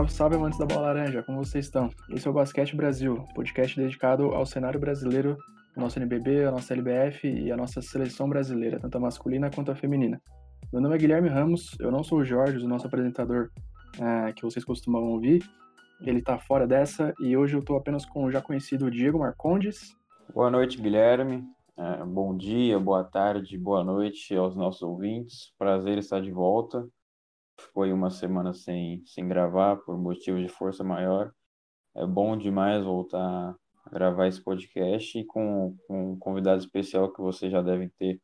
Salve, salve, amantes da bola laranja, como vocês estão? Esse é o Basquete Brasil, podcast dedicado ao cenário brasileiro, nosso NBB, a nossa LBF e a nossa seleção brasileira, tanto a masculina quanto a feminina. Meu nome é Guilherme Ramos, eu não sou o Jorge, o nosso apresentador é, que vocês costumam ouvir. Ele está fora dessa e hoje eu estou apenas com o já conhecido Diego Marcondes. Boa noite, Guilherme. É, bom dia, boa tarde, boa noite aos nossos ouvintes. Prazer estar de volta. Foi uma semana sem, sem gravar por motivos de força maior. É bom demais voltar a gravar esse podcast e com, com um convidado especial que vocês já devem ter,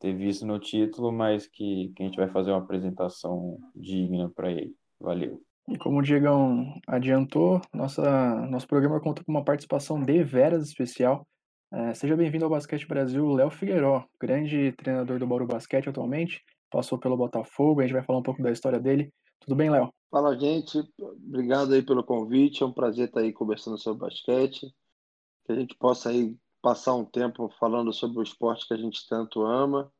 ter visto no título, mas que, que a gente vai fazer uma apresentação digna para ele. Valeu. E como o Diegão adiantou, nossa, nosso programa conta com uma participação de veras especial. É, seja bem-vindo ao Basquete Brasil, Léo Figueiró, grande treinador do Bauru Basquete atualmente, passou pelo Botafogo, a gente vai falar um pouco da história dele. Tudo bem, Léo? Fala, gente. Obrigado aí pelo convite. É um prazer estar aí conversando sobre basquete. Que a gente possa aí passar um tempo falando sobre o esporte que a gente tanto ama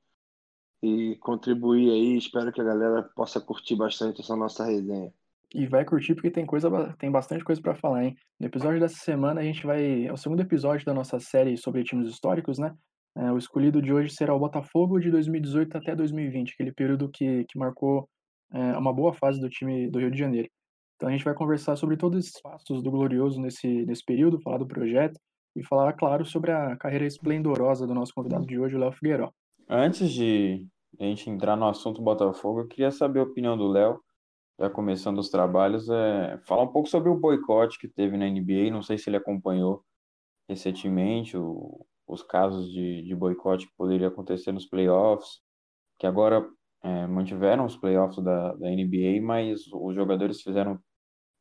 e contribuir aí. Espero que a galera possa curtir bastante essa nossa resenha. E vai curtir porque tem coisa, tem bastante coisa para falar, hein? No episódio dessa semana a gente vai, é o segundo episódio da nossa série sobre times históricos, né? É, o escolhido de hoje será o Botafogo de 2018 até 2020, aquele período que, que marcou é, uma boa fase do time do Rio de Janeiro. Então a gente vai conversar sobre todos esses passos do Glorioso nesse, nesse período, falar do projeto e falar, claro, sobre a carreira esplendorosa do nosso convidado de hoje, o Léo Figueiró. Antes de a gente entrar no assunto Botafogo, eu queria saber a opinião do Léo, já começando os trabalhos, é, falar um pouco sobre o boicote que teve na NBA, não sei se ele acompanhou recentemente o, os casos de, de boicote que poderia acontecer nos playoffs, que agora é, mantiveram os playoffs da, da NBA, mas os jogadores fizeram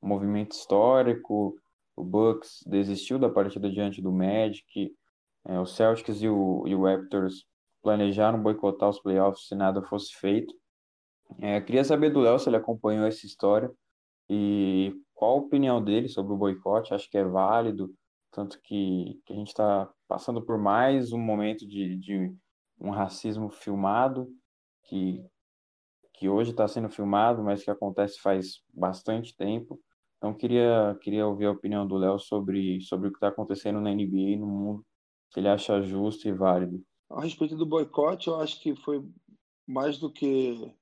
um movimento histórico, o Bucks desistiu da partida diante do Magic, é, o Celtics e o, e o Raptors planejaram boicotar os playoffs se nada fosse feito. É, queria saber do Léo se ele acompanhou essa história e qual a opinião dele sobre o boicote, acho que é válido, tanto que, que a gente está passando por mais um momento de, de um racismo filmado, que, que hoje está sendo filmado, mas que acontece faz bastante tempo. Então, queria, queria ouvir a opinião do Léo sobre, sobre o que está acontecendo na NBA e no mundo, se ele acha justo e válido. A respeito do boicote, eu acho que foi mais do que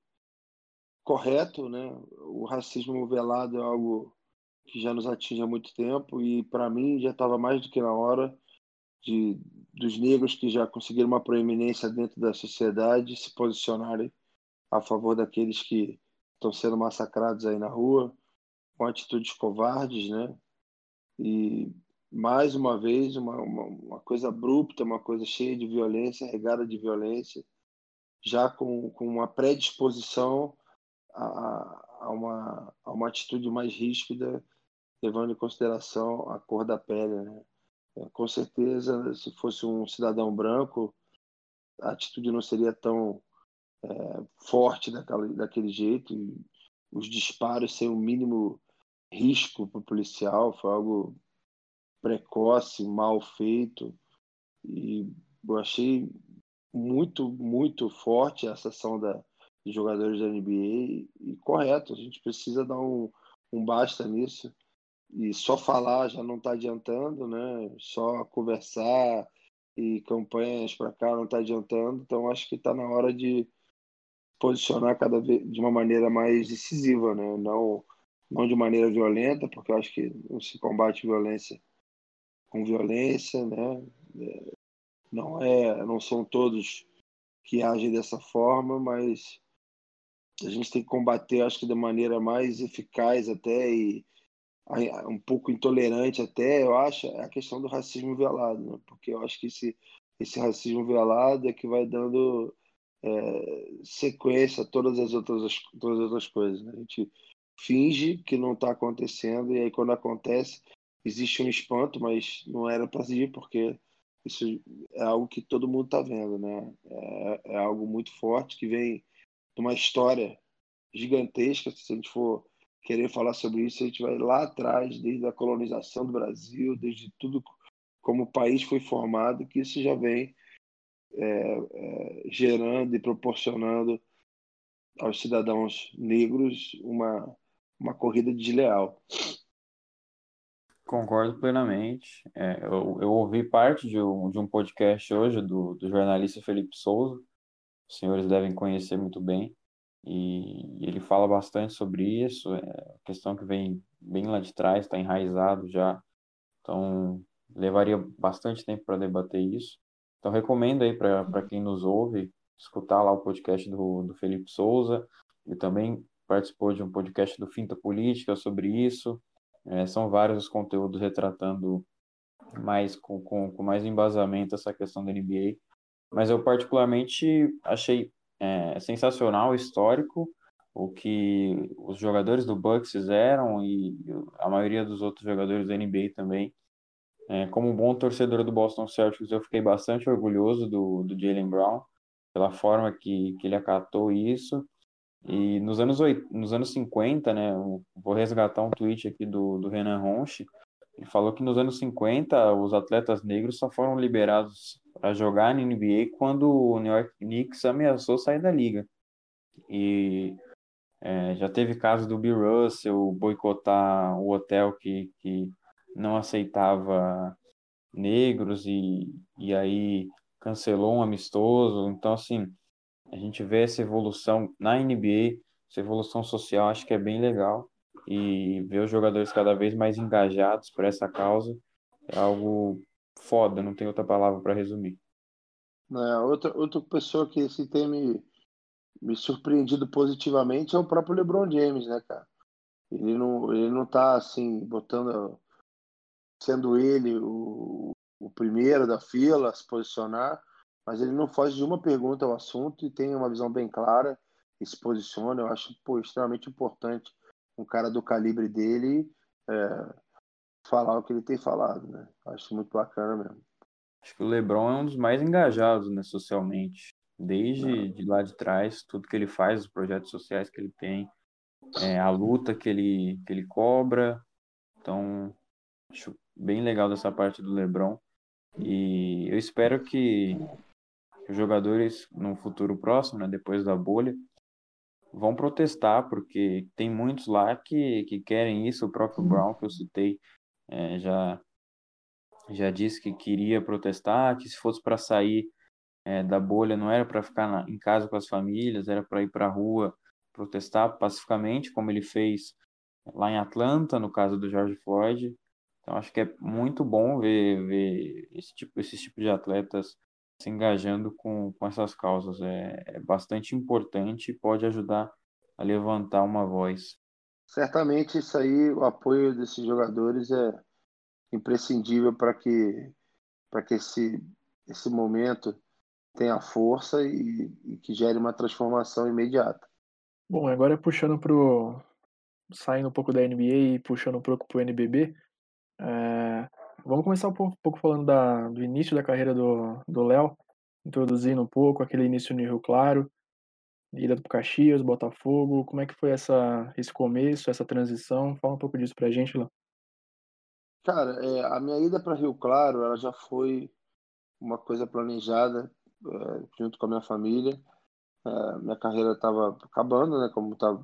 correto, né? O racismo velado é algo que já nos atinge há muito tempo e para mim já estava mais do que na hora de, dos negros que já conseguiram uma proeminência dentro da sociedade se posicionarem a favor daqueles que estão sendo massacrados aí na rua, com atitudes covardes, né? E mais uma vez uma, uma, uma coisa abrupta, uma coisa cheia de violência, regada de violência, já com, com uma predisposição a, a, uma, a uma atitude mais ríspida, levando em consideração a cor da pele, né? É, com certeza, se fosse um cidadão branco, a atitude não seria tão é, forte daquele, daquele jeito. Os disparos sem o mínimo risco para o policial foi algo precoce, mal feito. E eu achei muito, muito forte essa ação da, dos jogadores da NBA e correto. A gente precisa dar um, um basta nisso e só falar já não está adiantando, né? Só conversar e campanhas para cá não está adiantando. Então acho que está na hora de posicionar cada vez de uma maneira mais decisiva, né? Não não de maneira violenta, porque eu acho que não se combate violência com violência, né? É, não é, não são todos que agem dessa forma, mas a gente tem que combater, acho que de maneira mais eficaz até e um pouco intolerante até, eu acho, é a questão do racismo velado, né? porque eu acho que esse, esse racismo velado é que vai dando é, sequência a todas as outras, todas as outras coisas. Né? A gente finge que não está acontecendo e aí quando acontece existe um espanto, mas não era para seguir porque isso é algo que todo mundo está vendo, né? É, é algo muito forte que vem de uma história gigantesca. Se a gente for querer falar sobre isso, a gente vai lá atrás, desde a colonização do Brasil, desde tudo como o país foi formado, que isso já vem é, é, gerando e proporcionando aos cidadãos negros uma, uma corrida desleal. Concordo plenamente. É, eu, eu, ouvi parte de um, de um podcast hoje do, do, jornalista Felipe Souza, os senhores devem conhecer muito bem, e ele fala bastante sobre isso, é questão que vem bem lá de trás, está enraizado já, então levaria bastante tempo para debater isso. Então recomendo aí para quem nos ouve escutar lá o podcast do, do Felipe Souza, ele também participou de um podcast do Finta Política sobre isso, é, são vários os conteúdos retratando mais com, com, com, mais embasamento essa questão da NBA. Mas eu particularmente achei é, sensacional, histórico, o que os jogadores do Bucks fizeram e a maioria dos outros jogadores da NBA também. É, como bom torcedor do Boston Celtics, eu fiquei bastante orgulhoso do, do Jalen Brown, pela forma que, que ele acatou isso e nos anos, nos anos 50, né, vou resgatar um tweet aqui do, do Renan Ronchi, ele falou que nos anos 50 os atletas negros só foram liberados para jogar na NBA quando o New York Knicks ameaçou sair da liga. E é, já teve casos do Bill Russell boicotar o hotel que, que não aceitava negros e, e aí cancelou um amistoso. Então, assim, a gente vê essa evolução na NBA, essa evolução social, acho que é bem legal. E ver os jogadores cada vez mais engajados por essa causa é algo foda, não tem outra palavra para resumir. É, outra, outra pessoa que esse tem me, me surpreendido positivamente é o próprio LeBron James, né, cara? Ele não, ele não tá assim, botando, sendo ele o, o primeiro da fila a se posicionar, mas ele não foge de uma pergunta ao assunto e tem uma visão bem clara e se posiciona. Eu acho pô, extremamente importante um cara do calibre dele é, falar o que ele tem falado, né? Acho muito bacana mesmo. Acho que o LeBron é um dos mais engajados, né, socialmente. Desde é. de lá de trás, tudo que ele faz, os projetos sociais que ele tem, é, a luta que ele, que ele cobra. Então, acho bem legal dessa parte do LeBron. E eu espero que os jogadores no futuro próximo, né, depois da bolha, vão protestar, porque tem muitos lá que, que querem isso. O próprio Brown, que eu citei, é, já, já disse que queria protestar, que se fosse para sair é, da bolha não era para ficar na, em casa com as famílias, era para ir para a rua protestar pacificamente, como ele fez lá em Atlanta, no caso do George Floyd. Então acho que é muito bom ver, ver esse tipo, esses tipos de atletas se engajando com, com essas causas. É, é bastante importante e pode ajudar a levantar uma voz. Certamente isso aí, o apoio desses jogadores é imprescindível para que para que esse esse momento tenha força e, e, que gere uma transformação imediata. Bom, agora puxando para saindo um pouco da NBA e puxando um pouco para o NBB, é, Vamos começar um pouco, um pouco falando da, do início da carreira do Léo, introduzindo um pouco aquele início no Rio Claro, ida para Caxias, Botafogo, como é que foi essa, esse começo, essa transição? Fala um pouco disso para a gente, Léo. Cara, é, a minha ida para Rio Claro, ela já foi uma coisa planejada é, junto com a minha família. É, minha carreira estava acabando, né, como tá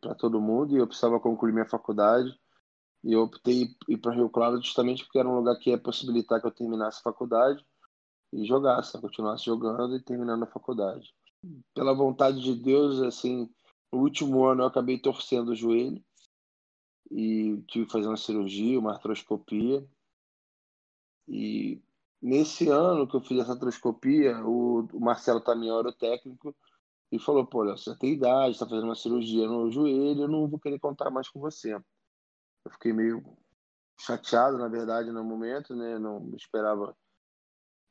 para todo mundo, e eu precisava concluir minha faculdade. E eu optei ir para Rio Claro justamente porque era um lugar que ia possibilitar que eu terminasse a faculdade e jogasse, continuasse jogando e terminando a faculdade. Pela vontade de Deus, assim, no último ano eu acabei torcendo o joelho e tive que fazer uma cirurgia, uma artroscopia. E nesse ano que eu fiz essa artroscopia, o, Marcelo Tamião o técnico e falou: Pô, você tem idade, está fazendo uma cirurgia no joelho, eu não vou querer contar mais com você eu fiquei meio chateado, na verdade, no momento, né? Não esperava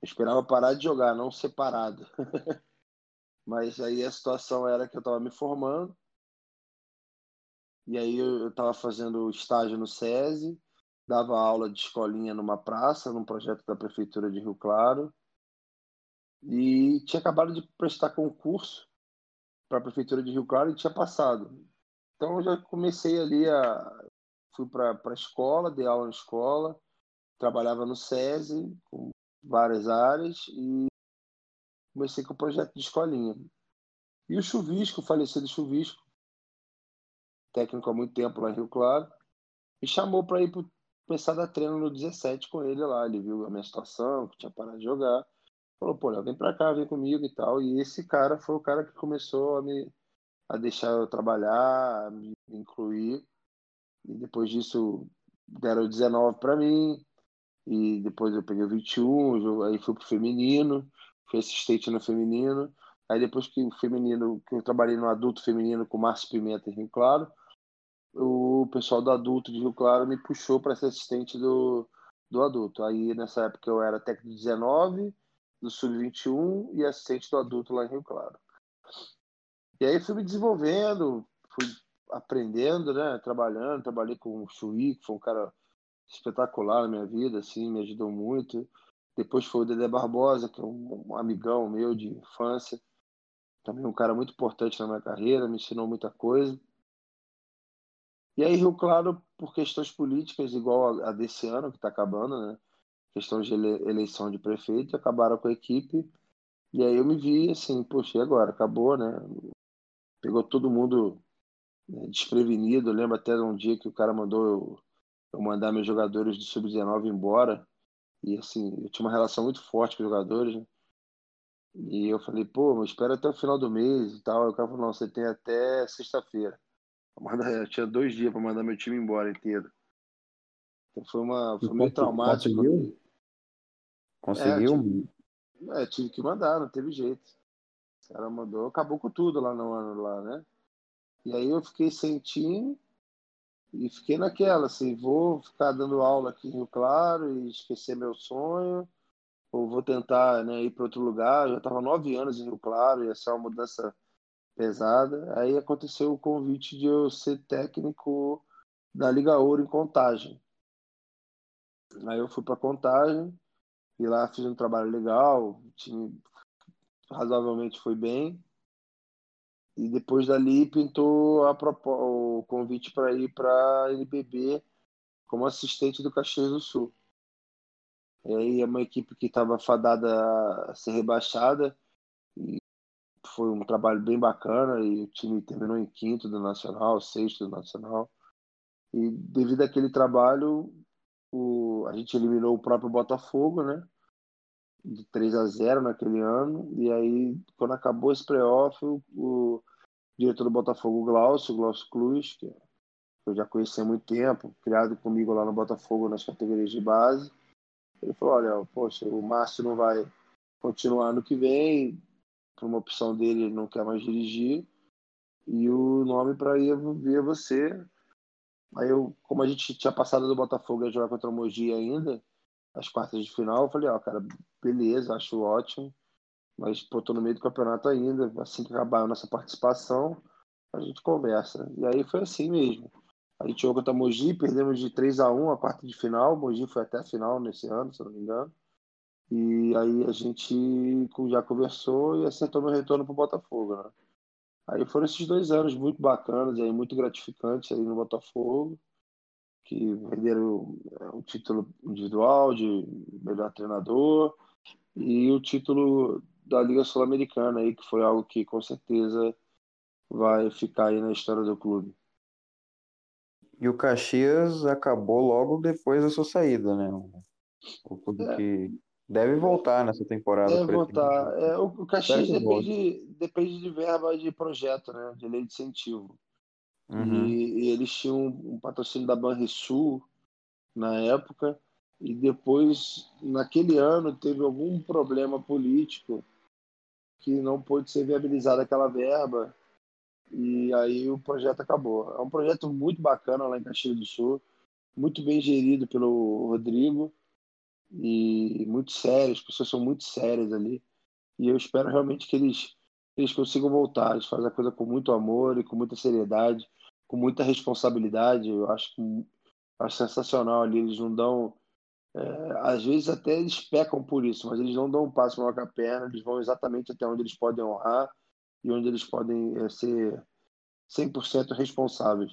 esperava parar de jogar, não separado. Mas aí a situação era que eu estava me formando. E aí eu estava fazendo estágio no SESI, dava aula de escolinha numa praça, num projeto da prefeitura de Rio Claro. E tinha acabado de prestar concurso para a prefeitura de Rio Claro e tinha passado. Então eu já comecei ali a fui para a escola, dei aula na escola, trabalhava no SESI, com várias áreas, e comecei com o projeto de escolinha. E o Chuvisco, o falecido Chuvisco, técnico há muito tempo lá em Rio Claro, me chamou para ir começar a dar treino no 17 com ele lá. Ele viu a minha situação, que tinha parado de jogar. Falou, pô, vem para cá, vem comigo e tal. E esse cara foi o cara que começou a me a deixar eu trabalhar, a me incluir. E depois disso deram 19 para mim. E depois eu peguei o 21, aí fui pro feminino, fui assistente no feminino. Aí depois que o feminino, que eu trabalhei no adulto feminino com o Márcio Pimenta em Rio Claro, o pessoal do adulto de Rio Claro me puxou para ser assistente do, do adulto. Aí nessa época eu era técnico de 19, do sub-21 e assistente do adulto lá em Rio Claro. E aí fui me desenvolvendo, fui aprendendo, né, trabalhando, trabalhei com o Chuí, que foi um cara espetacular na minha vida, assim, me ajudou muito. Depois foi o Dedé Barbosa, que é um amigão meu de infância, também um cara muito importante na minha carreira, me ensinou muita coisa. E aí, Rio Claro, por questões políticas, igual a desse ano, que está acabando, né? Questões de eleição de prefeito, acabaram com a equipe. E aí eu me vi assim, poxa, e agora? Acabou, né? Pegou todo mundo né, desprevenido. Eu lembro até de um dia que o cara mandou eu, eu mandar meus jogadores do Sub-19 embora. E assim, eu tinha uma relação muito forte com os jogadores, né? E eu falei, pô, mas espera até o final do mês e tal. Aí o cara falou, não, você tem até sexta-feira. Eu tinha dois dias para mandar meu time embora inteiro. Então foi uma foi meio traumático. Conseguiu? Conseguiu? É, tive, é, tive que mandar, não teve jeito. O cara mandou, acabou com tudo lá no ano lá, né? E aí eu fiquei sem time e fiquei naquela, assim, vou ficar dando aula aqui em Rio Claro e esquecer meu sonho, ou vou tentar né, ir para outro lugar. Eu já estava nove anos em Rio Claro, ia ser uma mudança pesada. Aí aconteceu o convite de eu ser técnico da Liga Ouro em Contagem. Aí eu fui para Contagem e lá fiz um trabalho legal, o time razoavelmente foi bem. E depois dali pintou a o convite para ir para a NBB como assistente do Caxias do Sul. E aí é uma equipe que estava fadada a ser rebaixada e foi um trabalho bem bacana e o time terminou em quinto do Nacional, sexto do Nacional. E devido àquele trabalho, o, a gente eliminou o próprio Botafogo, né? De 3 a 0 naquele ano. E aí, quando acabou esse playoff, o, o diretor do Botafogo, Glaucio, Glaucio Cruz, que eu já conheci há muito tempo, criado comigo lá no Botafogo nas categorias de base. Ele falou: Olha, poxa, o Márcio não vai continuar no que vem, por uma opção dele, ele não quer mais dirigir. E o nome para ir ver você. Aí eu, como a gente tinha passado do Botafogo a jogar contra o Mogi ainda, as quartas de final, eu falei, ó, cara, beleza, acho ótimo. Mas, pô, tô no meio do campeonato ainda. Assim que acabar a nossa participação, a gente conversa. E aí foi assim mesmo. A gente jogou contra o Mogi, perdemos de 3 a 1 a quarta de final. Mogi foi até a final nesse ano, se eu não me engano. E aí a gente já conversou e acertou meu retorno para o Botafogo, né? Aí foram esses dois anos muito bacanas, aí, muito gratificantes aí no Botafogo, que renderam o título individual de melhor treinador e o título da Liga Sul-Americana aí, que foi algo que com certeza vai ficar aí na história do clube. E o Caxias acabou logo depois da sua saída, né? O clube é. que Deve voltar nessa temporada. Deve voltar. É, o, o Caxias depende, depende de verba de projeto, né? De lei de incentivo. Uhum. E, e, eles tinham um, patrocínio da Banrisul na época, e depois, naquele ano, teve algum problema político que não pôde ser viabilizada aquela verba, e aí o projeto acabou. É um projeto muito bacana lá em Caxias do Sul, muito bem gerido pelo Rodrigo e muito sérios, as pessoas são muito sérias ali. E eu espero realmente que eles, eles consigam voltar. Eles fazem a coisa com muito amor e com muita seriedade, com muita responsabilidade. Eu acho, acho sensacional ali. Eles não dão. É, às vezes até eles pecam por isso, mas eles não dão um passo maior com a perna, eles vão exatamente até onde eles podem honrar e onde eles podem é, ser 100% responsáveis.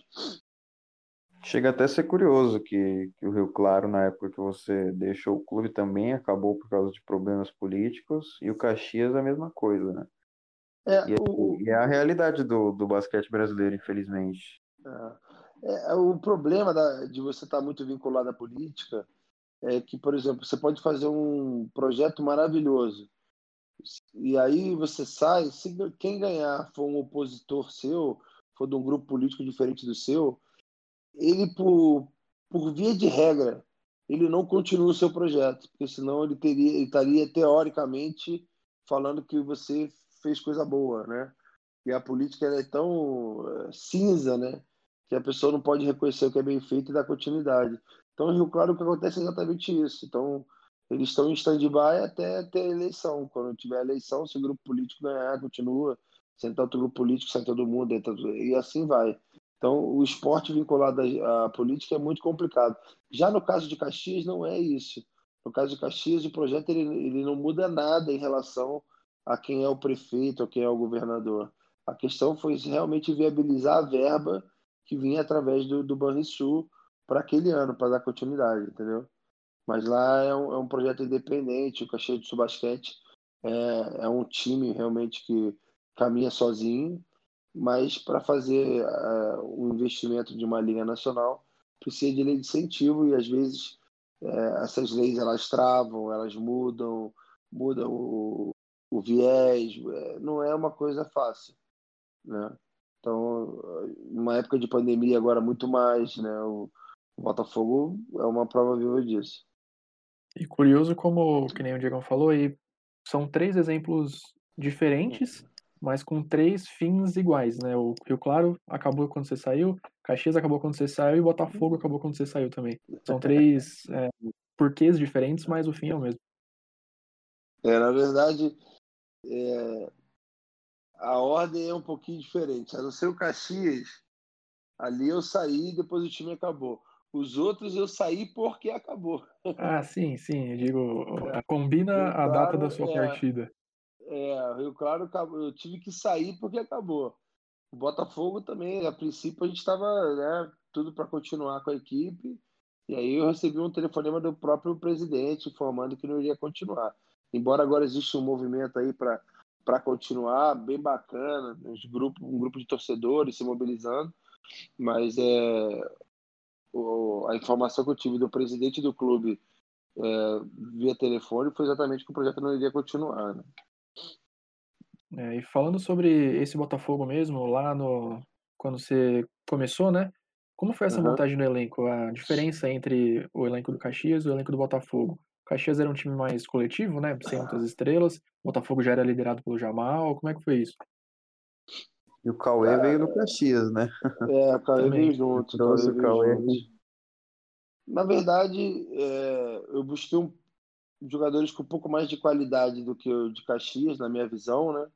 Chega até a ser curioso que, que o Rio Claro, na época que você deixou o clube, também acabou por causa de problemas políticos, e o Caxias a mesma coisa, né? É, e, é, o... e é a realidade do, do basquete brasileiro, infelizmente. É, é o problema da, de você estar muito vinculado à política é que, por exemplo, você pode fazer um projeto maravilhoso e aí você sai, se quem ganhar for um opositor seu, for de um grupo político diferente do seu, ele, por, por via de regra, ele não continua o seu projeto, porque senão ele, teria, ele estaria teoricamente falando que você fez coisa boa, né? E a política é tão eh, cinza, né? Que a pessoa não pode reconhecer o que é bem feito e dar continuidade. Então, no Rio Claro, o que acontece é exatamente isso. Então, eles estão em stand-by até ter eleição. Quando tiver eleição, se o grupo político ganhar, continua. Senta outro grupo político, sai todo mundo, entra, e assim vai. Então, o esporte vinculado à, política é muito complicado. Já no caso de Caxias, não é isso. No caso de Caxias, o projeto ele, ele não muda nada em relação a quem é o prefeito, a quem é o governador. A questão foi realmente viabilizar a verba que vinha através do, do Banrisul para aquele ano, para dar continuidade, entendeu? Mas lá é um, é um projeto independente, o Caxias do Sul Basquete é, é um time realmente que caminha sozinho, mas para fazer uh, um investimento de uma liga nacional precisa de lei de incentivo e às vezes uh, essas leis elas travam, elas mudam, mudam o, o viés, uh, não é uma coisa fácil, né? Então, numa época de pandemia agora muito mais, né? O, o Botafogo é uma prova viva disso. E curioso como, que nem o Diego falou, aí são três exemplos diferentes mas com três fins iguais, né? O Rio Claro acabou quando você saiu, Caxias acabou quando você saiu e Botafogo acabou quando você saiu também. São três é, porquês diferentes, mas o fim é o mesmo. É, na verdade, é, a ordem é um pouquinho diferente. A não ser o Caxias, ali eu saí e depois o time acabou. Os outros eu saí porque acabou. Ah, sim, sim. Eu digo, combina a data da sua é, partida. É, Rio Claro eu tive que sair porque acabou. O Botafogo também, a princípio a gente estava né, tudo para continuar com a equipe, e aí eu recebi um telefonema do próprio presidente informando que não iria continuar. Embora agora exista um movimento aí para continuar, bem bacana, uns grupos, um grupo de torcedores se mobilizando, mas é, o, a informação que eu tive do presidente do clube é, via telefone foi exatamente que o projeto não iria continuar. Né? É, e falando sobre esse Botafogo mesmo, lá no quando você começou, né? Como foi essa uhum. montagem do elenco? A diferença entre o elenco do Caxias e o elenco do Botafogo? O Caxias era um time mais coletivo, né? Sem muitas estrelas. O Botafogo já era liderado pelo Jamal. Como é que foi isso? E o Cauê veio do Caxias, né? É, o Cauê veio junto. Trouxe o Cauê. Na verdade, é, eu busquei um, jogadores com um pouco mais de qualidade do que o de Caxias, na minha visão, né?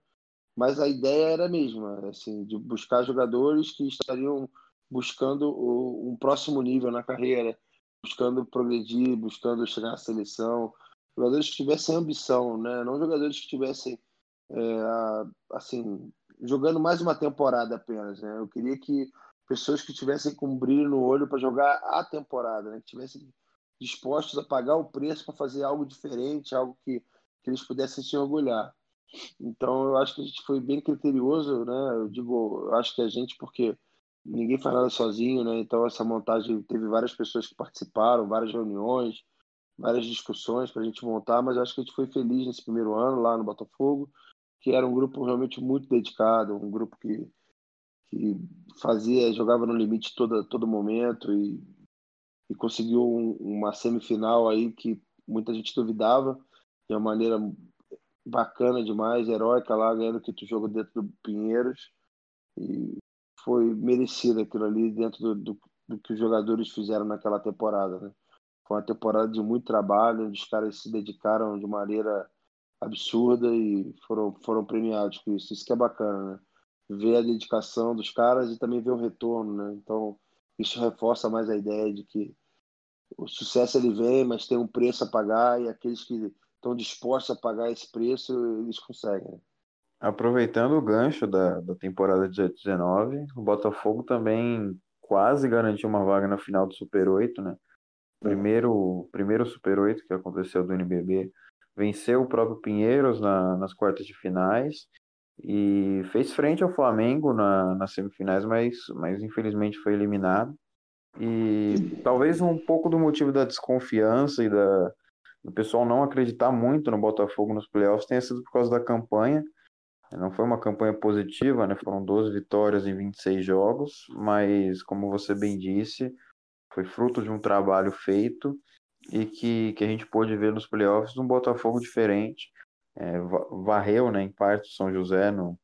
mas a ideia era a mesma, assim, de buscar jogadores que estariam buscando o, um próximo nível na carreira, buscando progredir, buscando chegar à seleção, jogadores que tivessem ambição, né? Não jogadores que estivessem é, assim jogando mais uma temporada apenas, né? Eu queria que pessoas que tivessem com brilho no olho para jogar a temporada, né? Que tivessem dispostos a pagar o preço para fazer algo diferente, algo que, que eles pudessem se orgulhar. Então, eu acho que a gente foi bem criterioso, né? Eu digo, eu acho que a gente, porque ninguém faz nada sozinho, né? Então, essa montagem teve várias pessoas que participaram, várias reuniões, várias discussões para a gente montar, mas acho que a gente foi feliz nesse primeiro ano lá no Botafogo, que era um grupo realmente muito dedicado, um grupo que, que fazia, jogava no limite todo, todo momento e, e conseguiu um, uma semifinal aí que muita gente duvidava de uma maneira bacana demais, heróica lá, ganhando o quinto jogo dentro do Pinheiros. E foi merecido aquilo ali dentro do, do, do, que os jogadores fizeram naquela temporada. Né? Foi uma temporada de muito trabalho, onde os caras se dedicaram de maneira absurda e foram, foram premiados com isso. Isso que é bacana, né? Ver a dedicação dos caras e também ver o retorno, né? Então, isso reforça mais a ideia de que o sucesso ele vem, mas tem um preço a pagar e aqueles que estão dispostos a pagar esse preço, eles conseguem. Aproveitando o gancho da, da temporada 19, o Botafogo também quase garantiu uma vaga na final do Super 8, né? Primeiro, primeiro Super 8 que aconteceu do NBB, venceu o próprio Pinheiros na, nas quartas de finais e fez frente ao Flamengo na, nas semifinais, mas, mas infelizmente foi eliminado. E talvez um pouco do motivo da desconfiança e da, do pessoal não acreditar muito no Botafogo nos playoffs tenha sido por causa da campanha. Não foi uma campanha positiva, né? Foram 12 vitórias em 26 jogos, mas como você bem disse, foi fruto de um trabalho feito e que, que a gente pôde ver nos playoffs um Botafogo diferente. É, varreu, né, em parte, São José no,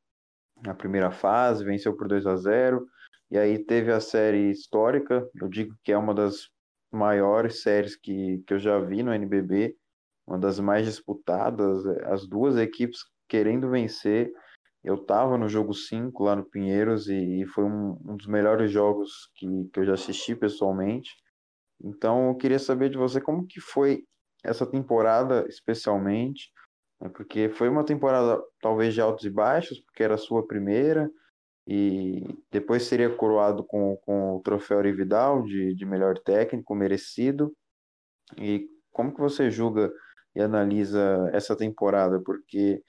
na primeira fase, venceu por 2 a 0 e aí teve a série histórica, eu digo que é uma das maiores séries que, que eu já vi no NBB, uma das mais disputadas, as duas equipes querendo vencer. Eu estava no jogo 5 lá no Pinheiros e, e foi um, um, dos melhores jogos que, que eu já assisti pessoalmente. Então eu queria saber de você como que foi essa temporada especialmente, né, porque foi uma temporada talvez de altos e baixos, porque era a sua primeira, e depois seria coroado com, com o troféu Arividal de, de melhor técnico merecido. E como que você julga e analisa essa temporada? Porque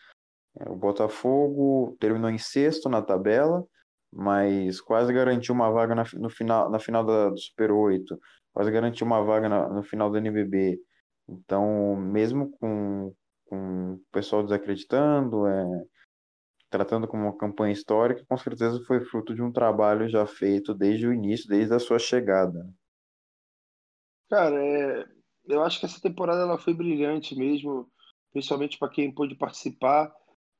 o Botafogo terminou em sexto na tabela, mas quase garantiu uma vaga na, no final, na final da, do Super 8, quase garantiu uma vaga na, no final do NBB. Então, mesmo com, com o pessoal desacreditando, é, tratando como uma campanha histórica, com certeza foi fruto de um trabalho já feito desde o início, desde a sua chegada. Cara, é, eu acho que essa temporada ela foi brilhante mesmo, principalmente para quem pôde participar,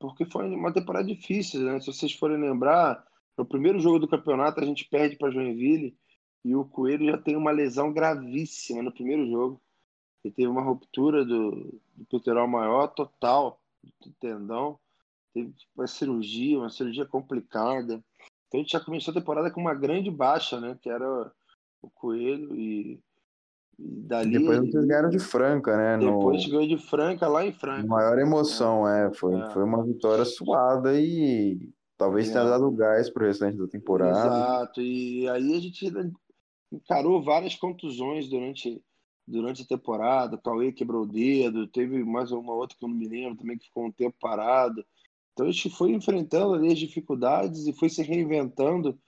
porque foi uma temporada difícil, né? Se vocês forem lembrar, no primeiro jogo do campeonato a gente perde para Joinville e o Coelho já tem uma lesão gravíssima no primeiro jogo. Ele teve uma ruptura do, do peitoral maior total do tendão teve uma cirurgia, uma cirurgia complicada. Então a gente já começou a temporada com uma grande baixa, né? Que era o Coelho e, e dali. Depois vocês ganharam de Franca, né? Depois no... ganhou de Franca lá em Franca. Maior emoção, é. é. Foi, é. foi uma vitória suada e talvez é. tenha dado gás para o restante da temporada. Exato. E aí a gente encarou várias contusões durante durante a temporada. O Cauê quebrou o dedo, teve mais uma outra que eu não me lembro também que ficou um tempo parado. Então a gente foi enfrentando ali as dificuldades e foi se reinventando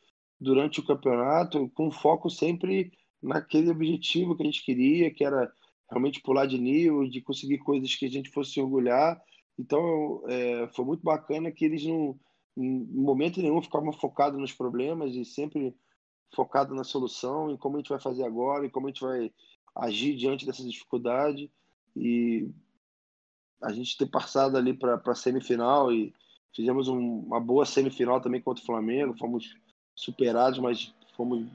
durante o campeonato, com foco sempre naquele objetivo que a gente queria, que era realmente pular de nível, de conseguir coisas que a gente fosse se orgulhar. Então é, foi muito bacana que eles não, em momento nenhum, ficavam focados nos problemas e sempre focado na solução, em como a gente vai fazer agora, e como a gente vai agir diante dessa dificuldade. E a gente ter passado ali para a semifinal e fizemos um, uma boa semifinal também contra o Flamengo, fomos superados, mas fomos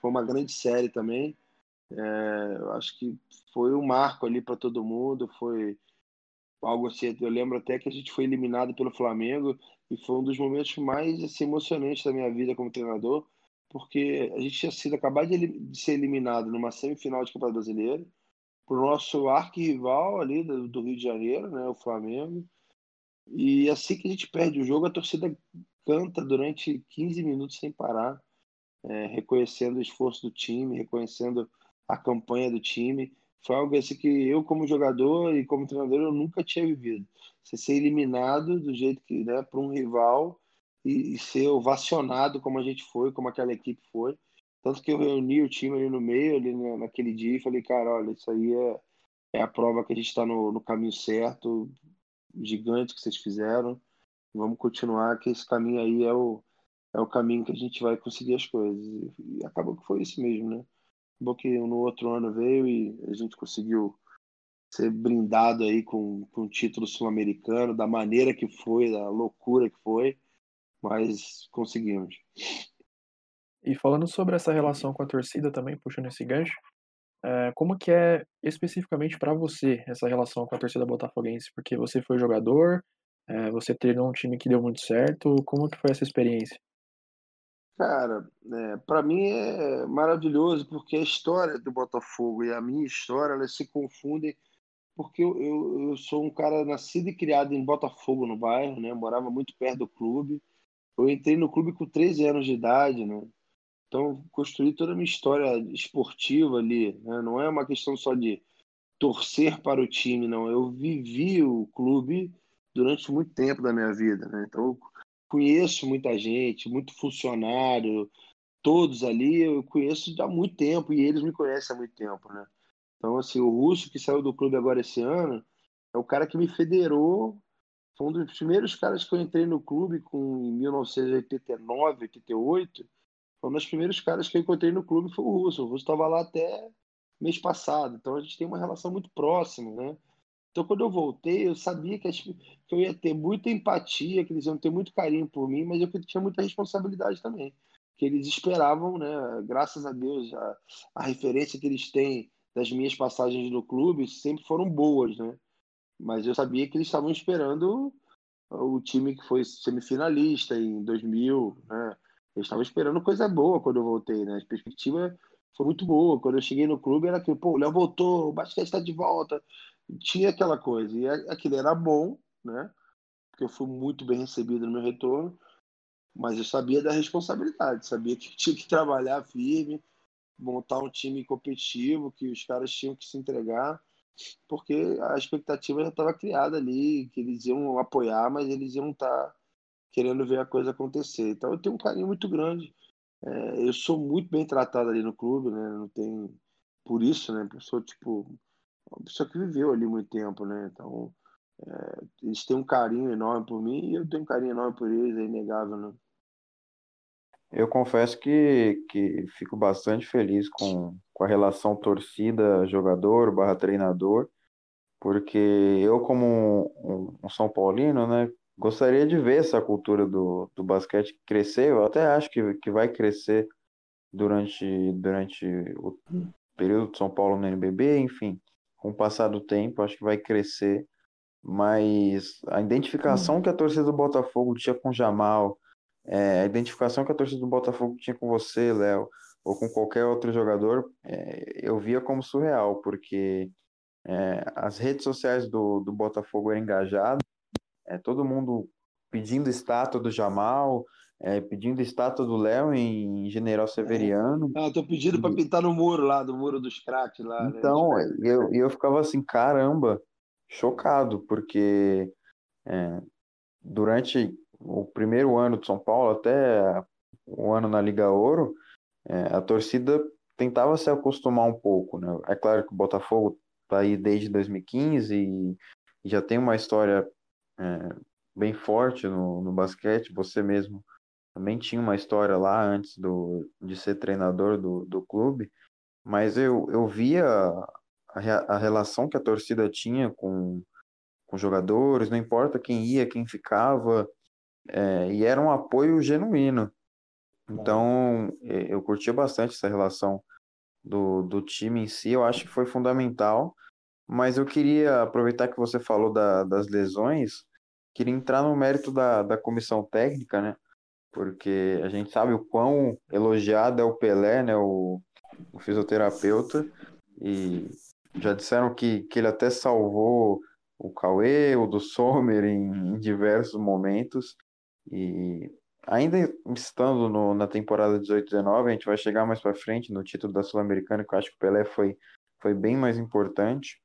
foi uma grande série também. É, eu acho que foi um marco ali para todo mundo, foi algo assim. Eu lembro até que a gente foi eliminado pelo Flamengo e foi um dos momentos mais assim, emocionantes da minha vida como treinador, porque a gente tinha sido acabado de, de ser eliminado numa semifinal de Campeonato Brasileiro para o nosso arquirrival ali do, do, Rio de Janeiro, né, o Flamengo. E assim que a gente perde o jogo, a torcida canta durante 15 minutos sem parar, é, reconhecendo o esforço do time, reconhecendo a campanha do time. Foi algo assim que eu, como jogador e como treinador, eu nunca tinha vivido. Você ser eliminado do jeito que, né, para um rival e, e ser ovacionado como a gente foi, como aquela equipe foi. Tanto que eu reuni o time ali no meio, ali naquele dia, e falei, cara, olha, isso aí é, é a prova que a gente está no, no caminho certo, gigante que vocês fizeram. Vamos continuar, que esse caminho aí é o, é o caminho que a gente vai conseguir as coisas. E, acabou que foi isso mesmo, né? Acabou que no outro ano veio e a gente conseguiu ser brindado aí com, com um título sul-americano, da maneira que foi, da loucura que foi, mas conseguimos. E falando sobre essa relação com a torcida também, puxando esse gancho, é, como que é especificamente para você essa relação com a torcida botafoguense? Porque você foi jogador, é, você treinou um time que deu muito certo, como que foi essa experiência? Cara, é, para mim é maravilhoso porque a história do Botafogo e a minha história elas se confundem porque eu, eu, eu sou um cara nascido e criado em Botafogo no bairro, né? morava muito perto do clube. Eu entrei no clube com 13 anos de idade, né? Então, construí toda a minha história esportiva ali. Né? Não é uma questão só de torcer para o time, não. Eu vivi o clube durante muito tempo da minha vida, né? Então, eu conheço muita gente, muito funcionário, todos ali eu conheço há muito tempo e eles me conhecem há muito tempo, né? Então, assim, o Russo que saiu do clube agora esse ano é o cara que me federou. Foi um dos primeiros caras que eu entrei no clube com, em 1989, 88. Foi um dos primeiros caras que eu encontrei no clube foi o Russo. O Russo estava lá até mês passado. Então, a gente tem uma relação muito próxima, né? Então, quando eu voltei, eu sabia que, que eu ia ter muita empatia, que eles iam ter muito carinho por mim, mas eu tinha muita responsabilidade também. Que eles esperavam, né? Graças a Deus, a, a referência que eles têm das minhas passagens no clube sempre foram boas, né? Mas eu sabia que eles estavam esperando o time que foi semifinalista em 2000, né? Eles estavam esperando coisa boa quando eu voltei, né? A perspectiva foi muito boa. Quando eu cheguei no clube era que, pô, o Léo voltou, o basquete está de volta. Tinha aquela coisa. E aquilo era bom, né? Porque eu fui muito bem recebido no meu retorno. Mas eu sabia da responsabilidade, sabia que tinha que trabalhar firme, montar um time competitivo, que os caras tinham que se entregar, porque a expectativa já estava criada ali, que eles iam apoiar, mas eles iam estar tá querendo ver a coisa acontecer. Então eu tenho um carinho muito grande. É, eu sou muito bem tratado ali no clube, né? Não tem por isso, né? Pessoa tipo uma pessoa que viveu ali muito tempo, né? Então é, eles têm um carinho enorme por mim e eu tenho um carinho enorme por eles, é inegável, né? Eu confesso que, que fico bastante feliz com, com a relação torcida-jogador barra treinador, porque eu, como um, um, São Paulino, né, gostaria de ver essa cultura do, do basquete crescer. Eu até acho que, que vai crescer durante, durante o período de São Paulo no NBB, enfim, com o passar do tempo, acho que vai crescer. Mas a identificação que a torcida do Botafogo tinha com o Jamal, é, a identificação que a torcida do Botafogo tinha com você, Léo, ou com qualquer outro jogador, é, eu via como surreal, porque é, as redes sociais do, do Botafogo eram engajadas, é, todo mundo pedindo estátua do Jamal, é, pedindo estátua do Léo em General Severiano. Ah, tô pedindo para pintar no muro lá, do muro dos craques lá. Né, então, né? eu, eu ficava assim, caramba, chocado, porque é, durante o primeiro ano de São Paulo até o ano na Liga Ouro, é, a torcida tentava se acostumar um pouco, né? É claro que o Botafogo está aí desde 2015 e, e, já tem uma história é, bem forte no, no basquete. Você mesmo também tinha uma história lá antes do, de ser treinador do, do clube, mas eu, eu via a, a relação que a torcida tinha com, com jogadores, não importa quem ia, quem ficava, é, e era um apoio genuíno. Então, eu curtia bastante essa relação do, do time em si, eu acho que foi fundamental. Mas eu queria aproveitar que você falou da, das lesões, queria entrar no mérito da, da comissão técnica, né? Porque a gente sabe o quão elogiado é o Pelé, né? O, o fisioterapeuta, e já disseram que, que ele até salvou o Cauê, o do Sommer em, em diversos momentos. E ainda estando no, na temporada 18-19, a gente vai chegar mais para frente no título da Sul-Americana, que eu acho que o Pelé foi, foi bem mais importante.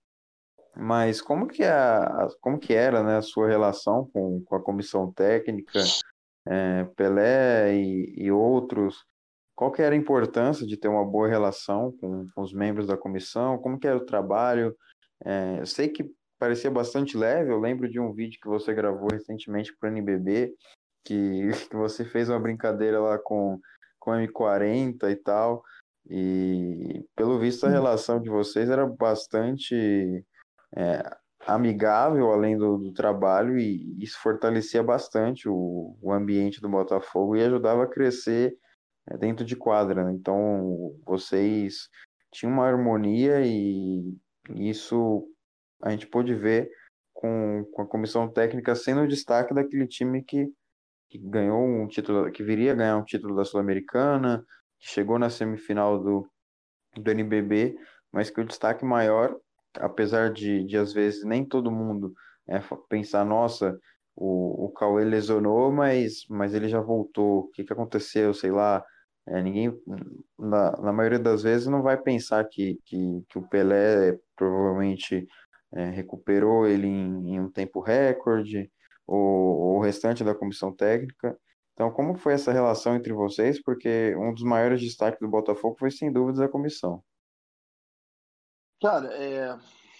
Mas como que, é a, como que era né, a sua relação com, com a comissão técnica, é, Pelé e, e outros? Qual que era a importância de ter uma boa relação com, com os membros da comissão? Como que era o trabalho? É, eu sei que parecia bastante leve, eu lembro de um vídeo que você gravou recentemente para o NBB, que, que você fez uma brincadeira lá com, com M40 e tal. E pelo visto a relação de vocês era bastante é, amigável além do, do, trabalho e isso fortalecia bastante o, o ambiente do Botafogo e ajudava a crescer é, dentro de quadra. Né? Então vocês tinham uma harmonia e isso a gente pôde ver com, com a comissão técnica sendo o destaque daquele time que que ganhou um título, que viria a ganhar um título da Sul-Americana, que chegou na semifinal do, do NBB, mas que o destaque maior, apesar de, de às vezes nem todo mundo é, pensar, nossa, o, o Cauê lesionou, mas, mas ele já voltou, o que, que aconteceu, sei lá, é, ninguém, na, na maioria das vezes, não vai pensar que, que, que o Pelé provavelmente é, recuperou ele em, em, um tempo recorde, o, o restante da comissão técnica. Então, como foi essa relação entre vocês? Porque um dos maiores destaques do Botafogo foi, sem dúvidas, a comissão. Cara, é,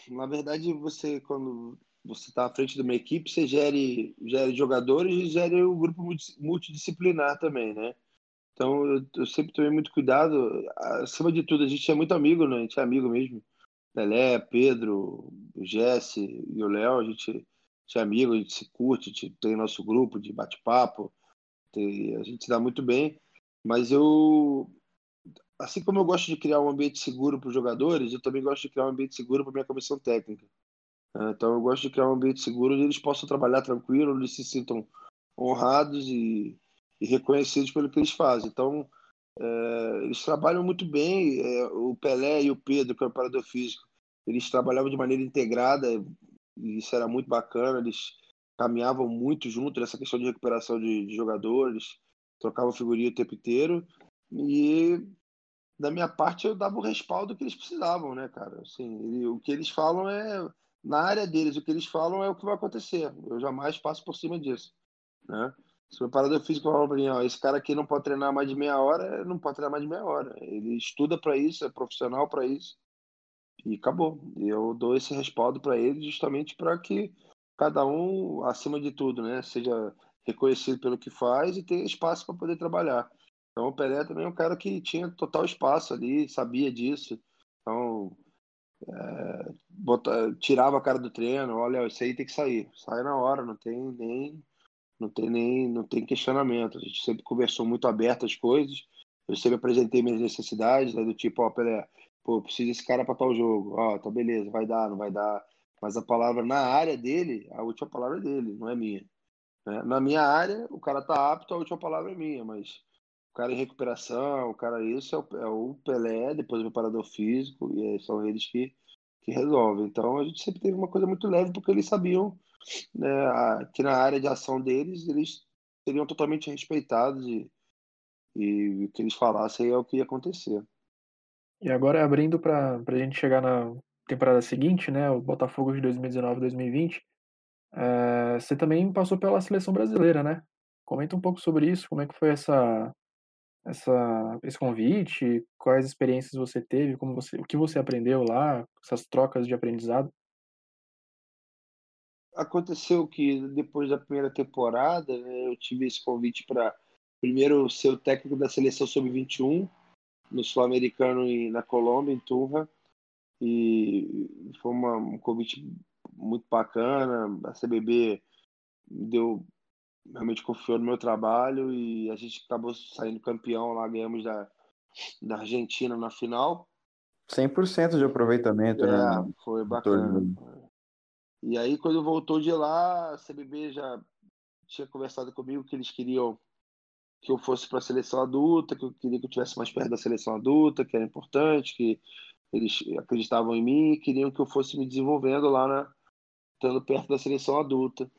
na verdade, você, quando você está à frente de uma equipe, você gere, gere jogadores e gere o um grupo multidisciplinar também, né? Então, eu, eu, sempre tomei muito cuidado. Acima de tudo, a gente é muito amigo, né? A gente é amigo mesmo. Pelé, Pedro, Jesse e o Léo, a gente, a gente é amigo, a gente se curte, a gente tem nosso grupo de bate-papo, a gente se dá muito bem. Mas eu, assim como eu gosto de criar um ambiente seguro para os jogadores, eu também gosto de criar um ambiente seguro para minha comissão técnica. Então, eu gosto de criar um ambiente seguro onde eles possam trabalhar tranquilo, eles se sintam honrados e e reconhecidos pelo que eles fazem. Então, é, eles trabalham muito bem. É, o Pelé e o Pedro, que é o preparador físico, eles trabalhavam de maneira integrada e isso era muito bacana. Eles caminhavam muito junto nessa questão de recuperação de, de jogadores, trocavam figurinha o tempo inteiro. E da minha parte eu dava o respaldo que eles precisavam, né, cara? Assim, ele, o que eles falam é na área deles, o que eles falam é o que vai acontecer. Eu jamais passo por cima disso, né? Se o preparador físico falar para mim, ó, esse cara aqui não pode treinar mais de meia hora, não pode treinar mais de meia hora. Ele estuda para isso, é profissional para isso. E acabou. Eu dou esse respaldo para ele justamente para que cada um, acima de tudo, né, seja reconhecido pelo que faz e tenha espaço para poder trabalhar. Então o Pelé também é um cara que tinha total espaço ali, sabia disso. Então, é, tirava a cara do treino, olha, isso aí tem que sair. Sai na hora, não tem nem não tem nem não tem questionamento. A gente sempre conversou muito aberto as coisas. Eu sempre apresentei minhas necessidades, né, do tipo, ó, Pelé, pô, preciso desse cara para tal jogo. Ó, tá beleza, vai dar, não vai dar. Mas a palavra na área dele, a última palavra é dele, não é minha. Né? Na minha área, o cara tá apto, a última palavra é minha, mas cara em recuperação, o cara isso é o, é o Pelé, depois o preparador físico, e são eles que, que resolvem. Então a gente sempre teve uma coisa muito leve, porque eles sabiam né, que na área de ação deles, eles seriam totalmente respeitados e, e o que eles falassem é o que ia acontecer. E agora abrindo para a gente chegar na temporada seguinte, né, o Botafogo de 2019-2020, é, você também passou pela seleção brasileira, né? Comenta um pouco sobre isso, como é que foi essa, essa, esse convite, quais experiências você teve, como você, o que você aprendeu lá, essas trocas de aprendizado aconteceu que depois da primeira temporada, né, eu tive esse convite para primeiro ser o técnico da seleção sub-21 no Sul-Americano e na Colômbia, em Turra. E foi uma, um convite muito bacana. A CBB deu realmente confiou no meu trabalho e a gente acabou saindo campeão lá, ganhamos da, da Argentina na final. 100% de aproveitamento, é, né? Foi bacana. E aí, quando voltou de lá, a CBB já tinha conversado comigo que eles queriam que eu fosse para a seleção adulta, que eu queria que eu tivesse mais perto da seleção adulta, que era importante, que eles acreditavam em mim e queriam que eu fosse me desenvolvendo lá, na, estando perto da seleção adulta.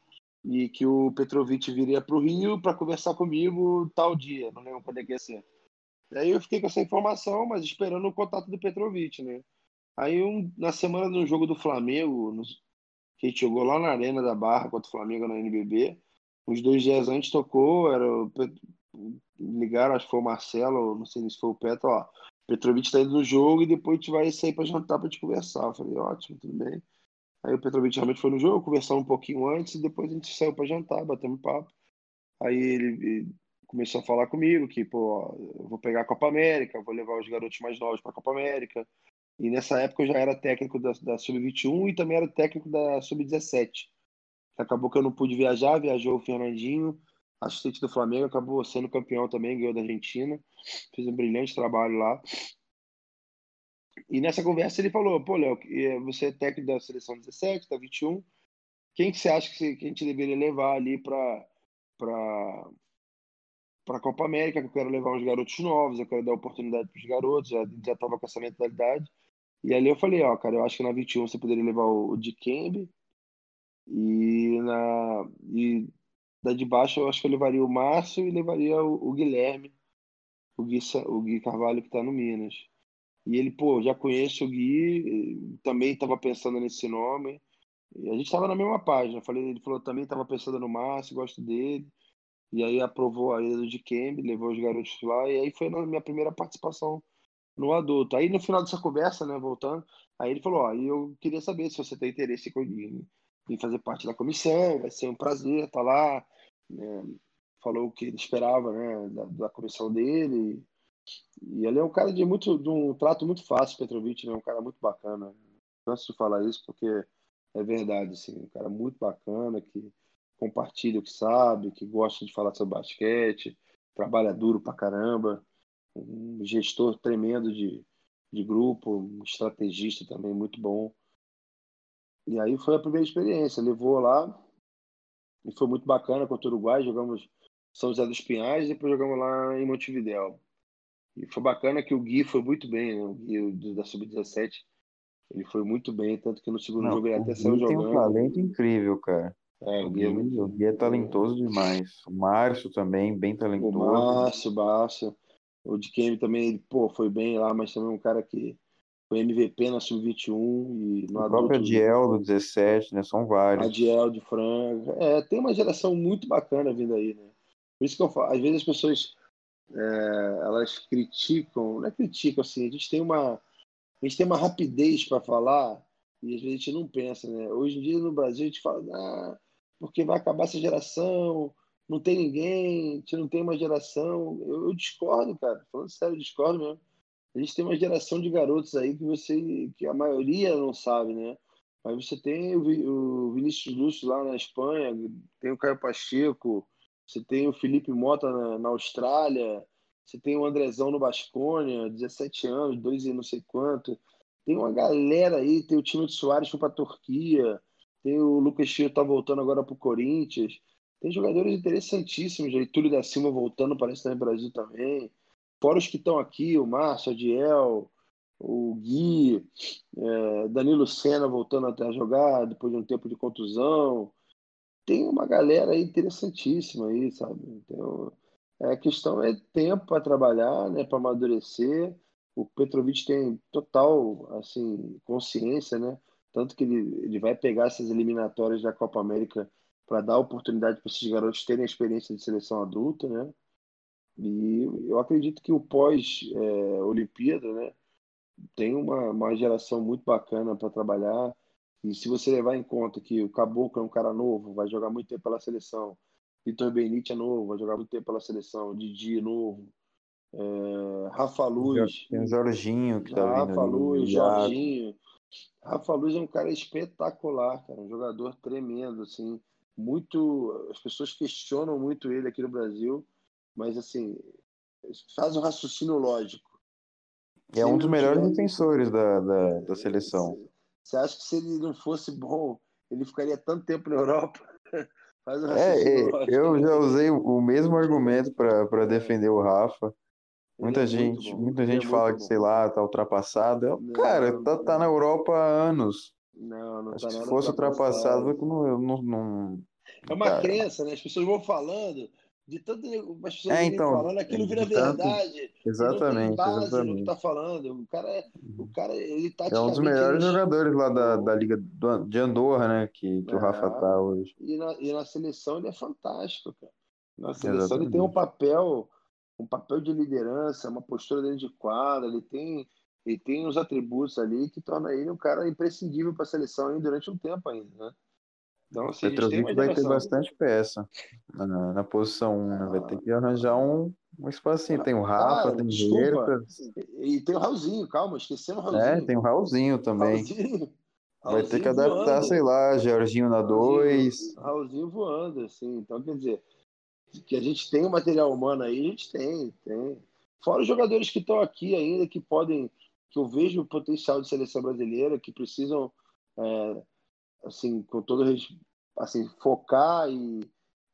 E que o Petrovic viria para o Rio para conversar comigo tal dia, não lembro quando é que ia ser. Aí eu fiquei com essa informação, mas esperando o contato do Petrovic, né? Aí um, na semana do jogo do Flamengo, que a gente jogou lá na Arena da Barra contra o Flamengo na NBB. Uns dois dias antes tocou, era o, ligaram, acho que foi o Marcelo, não sei se foi o Petro, ó, Petrovic tá indo no jogo e depois a gente vai sair para jantar para te conversar. Eu falei, ótimo, tudo bem. Aí o Petrovic realmente foi no jogo, conversamos um pouquinho antes e depois a gente saiu para jantar, batemos papo. Aí ele começou a falar comigo que, pô, eu vou pegar a Copa América, vou levar os garotos mais novos para a Copa América, e nessa época eu já era técnico da, da Sub-21 e também era técnico da Sub-17. Acabou que eu não pude viajar, viajou o Fernandinho, assistente do Flamengo, acabou sendo campeão também, ganhou da Argentina. Fez um brilhante trabalho lá. E nessa conversa ele falou: pô, Léo, eh, você é técnico da seleção 17, da 21. Quem que você acha que, a gente deveria levar ali para para a Copa América? Que eu quero levar uns garotos novos, eu quero dar oportunidade para os garotos, já estava com essa mentalidade. E ali eu falei, ó, cara, eu acho que na 21 você poderia levar o Dikembe e na e da de baixo eu acho que eu levaria o Márcio e levaria o, o Guilherme, o Gui, o Gui Carvalho que está no Minas. E ele, pô, já conheço o Gui, também estava pensando nesse nome. E a gente estava na mesma página. Falei, ele falou também estava pensando no Márcio, gosto dele. E aí aprovou a ida do Dikembe, levou os garotos lá. E aí foi a minha primeira participação no adulto. Aí no final dessa conversa, né, voltando, aí ele falou: Ó, eu queria saber se você tem interesse em, em fazer parte da comissão, vai ser um prazer estar lá. Né? Falou o que ele esperava né, da, da comissão dele. E ele é um cara de muito de um trato muito fácil, Petrovic, né? Um cara muito bacana. Gosto de falar isso porque é verdade, assim, um cara muito bacana que compartilha o que sabe, que gosta de falar sobre basquete, trabalha duro pra caramba, um gestor tremendo de, de grupo, um estrategista também muito bom. E aí foi a primeira experiência, levou lá e foi muito bacana contra o Uruguai, jogamos São José dos Pinhais e depois jogamos lá em Montevidéu. E foi bacana que o Gui foi muito bem, né? o Gui da Sub-17. Ele foi muito bem, tanto que no segundo Não, jogo ele até saiu jogando. tem um talento incrível, cara. É, o Gui, é, muito... o Gui é talentoso demais. O Márcio também, bem talentoso. O Márcio, Márcio. O de Kemi também, ele, pô, foi bem lá, mas também um cara que foi MVP na Sub-21 e no o próprio Adiel do 17, né? São vários. Adiel de Franca. É, tem uma geração muito bacana vindo aí, né? Por isso que eu falo, às vezes as pessoas é, elas criticam, não é criticam assim, a gente tem uma, a gente tem uma rapidez para falar e às vezes a gente não pensa, né? Hoje em dia no Brasil a gente fala, ah, porque vai acabar essa geração, não tem ninguém, a gente não tem uma geração. Eu, eu discordo, cara, falando sério, discordo mesmo. A gente tem uma geração de garotos aí que você, que a maioria não sabe, né? Mas você tem o, o Vinícius Lúcio lá na Espanha, tem o Caio Pacheco, você tem o Felipe Mota na, na Austrália, você tem o Andrezão no Bascônia, 17 anos, dois e não sei quanto. Tem uma galera aí, tem o time de Soares foi para a Turquia, tem o Lucas Chio tá voltando agora para o Corinthians. Tem jogadores interessantíssimos aí, Túlio da Silva voltando, parece estar no Brasil também. Fora os que estão aqui, o Márcio, Adiel, o Gui, é, Danilo Senna voltando até a jogar depois de um tempo de contusão tem uma galera interessantíssima aí, sabe? Então, a questão é tempo para trabalhar, né, para amadurecer. O Petrovic tem total assim consciência, né? Tanto que ele, ele vai pegar essas eliminatórias da Copa América para dar oportunidade para esses garotos terem a experiência de seleção adulta, né? E eu acredito que o pós-Olimpíada, é, né, tem uma, uma geração muito bacana para trabalhar e se você levar em conta que o Caboclo é um cara novo, vai jogar muito tempo pela seleção, Vitor Benite é novo, vai jogar muito tempo pela seleção, Didi é novo, é, Rafa Luz. Tem o Jorginho que tá Rafa vindo. Rafa Luz, Jorginho. Rafa Luz é um cara espetacular, cara, um jogador tremendo, assim, muito. As pessoas questionam muito ele aqui no Brasil, mas assim, faz um raciocínio lógico. É um dos melhores defensores da, da, da seleção. Você acha que se ele não fosse bom, ele ficaria tanto tempo na Europa? Faz um é, eu já usei o mesmo argumento para defender o Rafa. Muita é gente, muita ele gente é fala que, sei lá, tá ultrapassado. Eu, não, cara, não, tá, tá na Europa há anos. Não, não Acho tá que se fosse ultrapassado, não, não, não, É uma cara. crença, né? As pessoas vão falando, de tanto as pessoas é, então, falando, aquilo vira tanto, verdade. Exatamente, base exatamente. No que tá falando. O cara, é, o cara ele tá É um dos melhores ele... jogadores lá da, da Liga de Andorra, né? Que, que é, o Rafa tá hoje. E na, e na seleção ele é fantástico, cara. Na seleção exatamente. ele tem um papel, um papel de liderança, uma postura dentro de quadra, ele tem, ele tem uns atributos ali que torna ele um cara imprescindível para a seleção durante um tempo ainda, né? Então, assim, Petrovic vai ter bastante peça na, na posição 1, né? Vai ter que arranjar um, um espacinho. Tem o Rafa, ah, tem o Gerta. E tem o Raulzinho, calma, esquecendo o Raulzinho. É, tem o Raulzinho também. Raulzinho. Vai ter que adaptar, voando. sei lá, Georginho na 2. Raulzinho voando, assim. Então, quer dizer, que a gente tem o material humano aí, a gente tem, tem. Fora os jogadores que estão aqui ainda, que podem, que eu vejo o potencial de seleção brasileira, que precisam é, assim, com todo assim, focar e,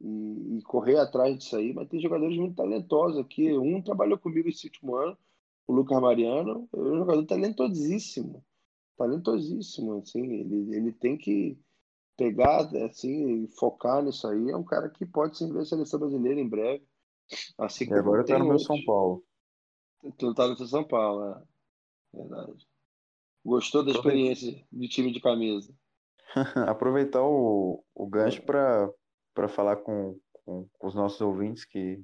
e, e, correr atrás disso aí, mas tem jogadores muito talentosos aqui. Um trabalhou comigo esse último ano, o Lucas Mariano, é um jogador talentosíssimo, talentosíssimo, assim, ele, ele tem que pegar, assim, focar nisso aí. É um cara que pode se ver a seleção brasileira em breve. Assim e agora tá no meu São Paulo. Tu tá no São Paulo, né? Verdade. Gostou da experiência de time de camisa? Aproveitar o, o gancho para falar com, com, com, os nossos ouvintes que,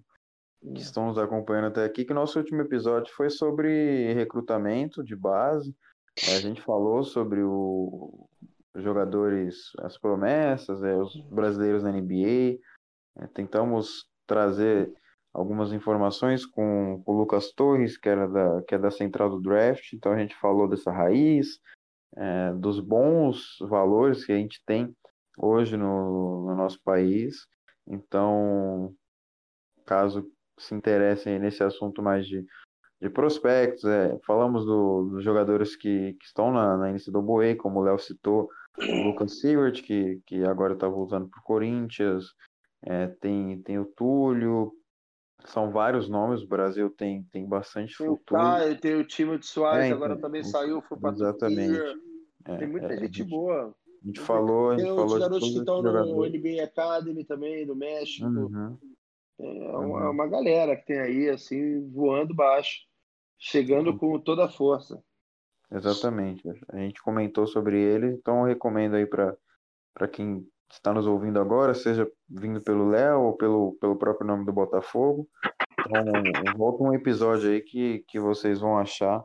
que estão nos acompanhando até aqui, que nosso último episódio foi sobre recrutamento de base. A gente falou sobre o, os jogadores, as promessas, é, os brasileiros na NBA. É, tentamos trazer algumas informações com, com o Lucas Torres, que, era da, que é da central do draft. Então a gente falou dessa raiz, é, dos bons valores que a gente tem hoje no, no nosso país. Então, caso se interessem nesse assunto mais de, de prospectos, é, falamos do, dos jogadores que, que estão na, na NCAA, como o Léo citou, o Lucas Seward, que, que agora está voltando para o Corinthians, é, tem, tem o Túlio, são vários nomes, o Brasil tem, tem bastante tem futuro. Caio, tem o time de Soares, é, agora então, também saiu, foi para Exatamente. É, tem muita é, gente, boa. A gente falou, a gente tem falou os garotos que estão no NBA Academy também, do México. Uhum. É uma, uhum. uma, galera que tem aí, assim, voando baixo, chegando uhum. com toda a força. Exatamente. A gente comentou sobre ele, então eu recomendo aí para quem está nos ouvindo agora, seja vindo pelo Léo ou pelo, pelo próprio nome do Botafogo. Então, volta um episódio aí que, que vocês vão achar.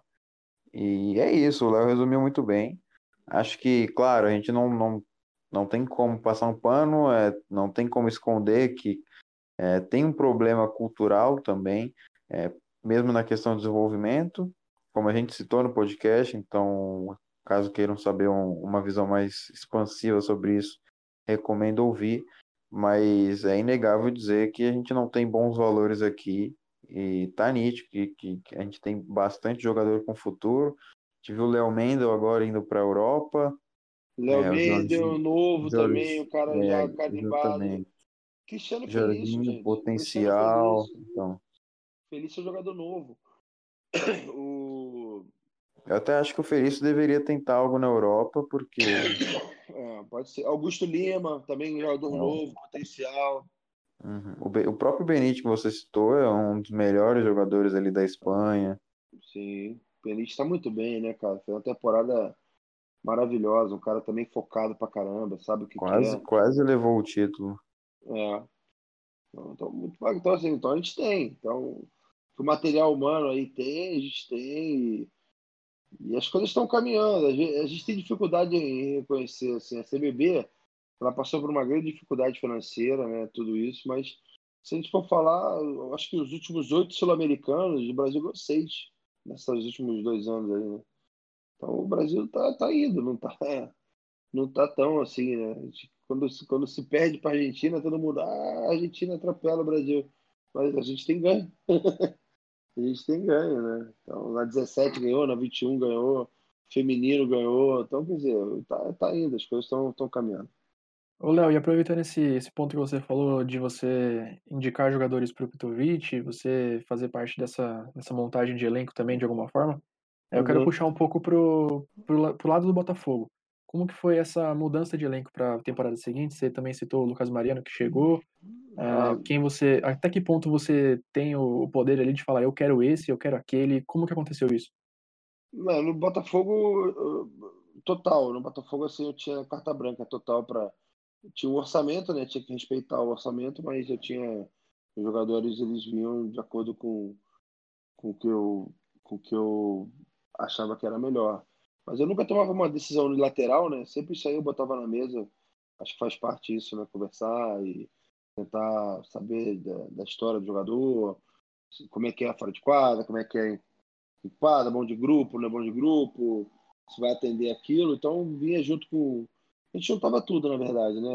E é isso, o Léo resumiu muito bem. Acho que, claro, a gente não, não, não tem como passar um pano, é, não tem como esconder que é, tem um problema cultural também, é, mesmo na questão do desenvolvimento, como a gente citou no podcast, então, caso queiram saber um, uma visão mais expansiva sobre isso, recomendo ouvir, mas é inegável dizer que a gente não tem bons valores aqui e tá nítido que, que, que a gente tem bastante jogador com futuro. Tive o Léo Mendel agora indo para a Europa. Léo é, Mendel, novo Jorge, também, o cara é, já carimbado. Cristiano Jorginho, Felício, potencial. Felício. Então. Felício é jogador novo. o eu até acho que o Felício deveria tentar algo na Europa, porque. É, pode ser. Augusto Lima, também jogador Não. novo, potencial. Uhum. O, o, próprio Benítez que você citou é um dos melhores jogadores ali da Espanha. Sim, o Benítez está muito bem, né, cara? Foi uma temporada maravilhosa, um cara também focado pra caramba, sabe o que quase, quer. Quase levou o título. É. Então, então, muito então, assim, então a gente tem. Então, o material humano aí tem, a gente tem. E as coisas estão caminhando. A gente, a gente, tem dificuldade em reconhecer assim, a CBB. Ela passou por uma grande dificuldade financeira, né? Tudo isso, mas se a gente for falar, acho que os últimos oito sul-americanos, o Brasil ganhou seis nesses últimos dois anos aí, né? Então o Brasil tá, tá indo, não tá, não tá tão assim, né? Quando, quando se perde para a Argentina, todo mundo, ah, a Argentina atropela o Brasil. Mas a gente tem ganho. a gente tem ganho, né? Então, na 17 ganhou, na 21 ganhou, feminino ganhou. Então, quer dizer, tá, tá indo, as coisas estão caminhando. Ô, Léo, e aproveitando esse, esse ponto que você falou de você indicar jogadores para o Pitovic, você fazer parte dessa, dessa montagem de elenco também de alguma forma, eu uhum. quero puxar um pouco pro, pro, pro lado do Botafogo. Como que foi essa mudança de elenco para a temporada seguinte? Você também citou o Lucas Mariano que chegou. É, quem você, até que ponto você tem o poder ali de falar eu quero esse, eu quero aquele? Como que aconteceu isso? no Botafogo total, no Botafogo assim eu tinha carta branca total para tinha um orçamento, né? Tinha que respeitar o orçamento, mas eu tinha os jogadores eles vinham de acordo com com o que eu com o que eu achava que era melhor. Mas eu nunca tomava uma decisão unilateral, né? Sempre isso aí eu botava na mesa. Acho que faz parte disso, né? Conversar e tentar saber da, da história do jogador, como é que é fora de quadra, como é que é em quadra, bom de grupo, não é bom de grupo, se vai atender aquilo. Então vinha junto com. A gente juntava tudo, na verdade, né?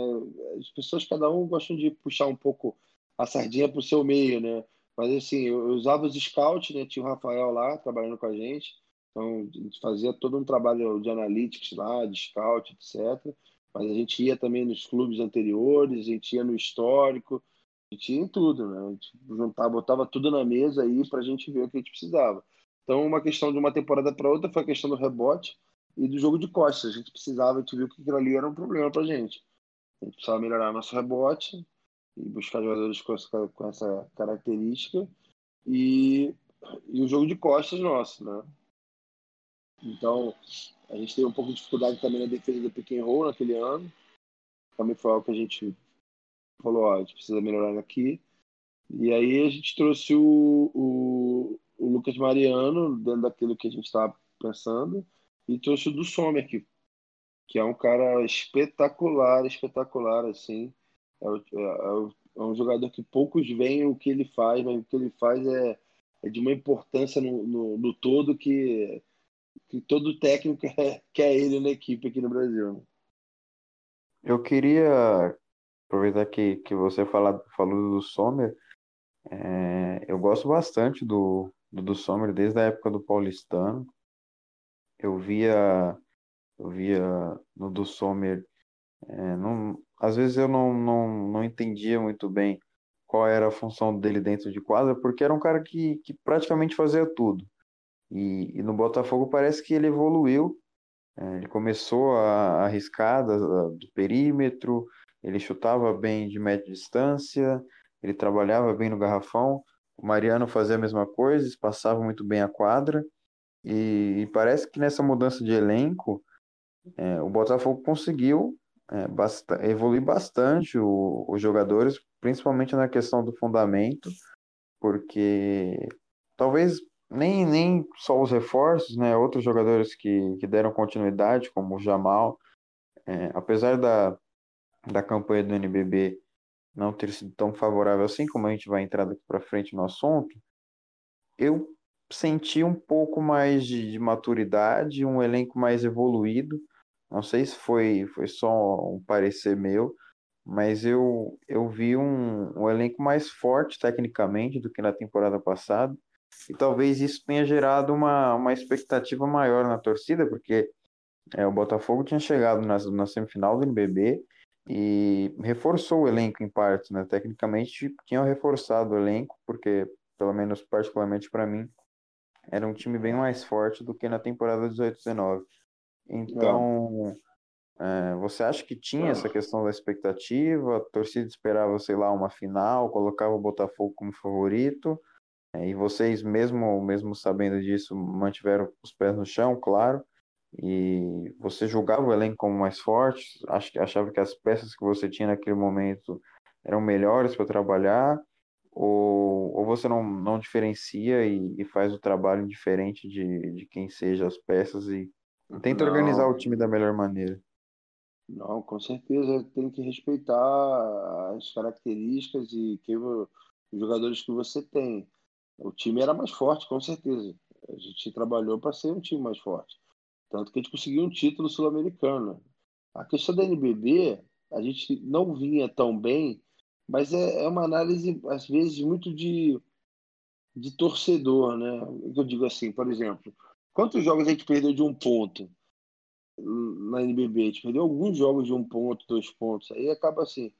As pessoas, cada um gostam de puxar um pouco a sardinha para o seu meio, né? Mas assim, eu, usava os scouts, né? Tinha o Rafael lá trabalhando com a gente. Então, a gente fazia todo um trabalho de analytics lá, de scout, etc. Mas a gente ia também nos clubes anteriores, a gente ia no histórico, a gente ia em tudo, né? A gente juntava, botava tudo na mesa aí para a gente ver o que a gente precisava. Então, uma questão de uma temporada para outra foi a questão do rebote e do jogo de costas. A gente precisava, a gente viu que aquilo ali era um problema para a gente. A gente precisava melhorar nosso rebote e buscar jogadores com essa, com essa característica e, e o jogo de costas nosso, né? Então, a gente teve um pouco de dificuldade também na defesa do pick and roll naquele ano. Também foi algo que a gente falou, ó, a gente precisa melhorar aqui. E aí a gente trouxe o, o, o Lucas Mariano, dentro daquilo que a gente estava pensando, e trouxe o do Sommer, que, que é um cara espetacular, espetacular, assim. É, é, é, um jogador que poucos veem o que ele faz, mas o que ele faz é, é de uma importância no, no, no todo que, que todo técnico quer, quer ele na equipe aqui no Brasil. Né? Eu queria aproveitar que, que você fala, falou do Sommer. É, eu gosto bastante do, do, do Sommer desde a época do Paulistano. Eu via, eu via no do Sommer, é, não, às vezes eu não, não, não entendia muito bem qual era a função dele dentro de quadra, porque era um cara que, que praticamente fazia tudo. E, e no Botafogo parece que ele evoluiu. É, ele começou a, arriscar da, do perímetro, ele chutava bem de média distância, ele trabalhava bem no garrafão. O Mariano fazia a mesma coisa, passava muito bem a quadra. E, e parece que nessa mudança de elenco, é, o Botafogo conseguiu é, bast evoluir bastante o, os jogadores, principalmente na questão do fundamento, porque talvez nem, nem só os reforços, né, outros jogadores que, que deram continuidade, como o Jamal, é, apesar da, da campanha do NBB não ter sido tão favorável assim, como a gente vai entrar daqui para frente no assunto, eu senti um pouco mais de, de, maturidade, um elenco mais evoluído. Não sei se foi, foi só um parecer meu, mas eu, eu vi um, um elenco mais forte tecnicamente do que na temporada passada. E talvez isso tenha gerado uma, uma expectativa maior na torcida, porque é, o Botafogo tinha chegado na, na semifinal do NBB e reforçou o elenco em parte, né? Tecnicamente tinham reforçado o elenco, porque, pelo menos particularmente para mim, era um time bem mais forte do que na temporada 18-19. Então, é, você acha que tinha essa questão da expectativa? A torcida esperava, sei lá, uma final, colocava o Botafogo como favorito, é, e vocês, mesmo, mesmo sabendo disso, mantiveram os pés no chão, claro, e você julgava o elenco como mais forte, achava que as peças que você tinha naquele momento eram melhores para trabalhar, ou, ou você não, não diferencia e, e faz o trabalho diferente de, de quem seja as peças e tenta não. organizar o time da melhor maneira? Não, com certeza tem que respeitar as características e que, os jogadores que você tem. O time era mais forte, com certeza. A gente trabalhou para ser um time mais forte. Tanto que a gente conseguiu um título sul-americano. A questão da NBB, a gente não vinha tão bem, mas é, é uma análise, às vezes, muito de, de torcedor, né? Eu digo assim, por exemplo, quantos jogos a gente perdeu de um ponto na NBB? A gente perdeu alguns jogos de um ponto, dois pontos. Aí acaba assim,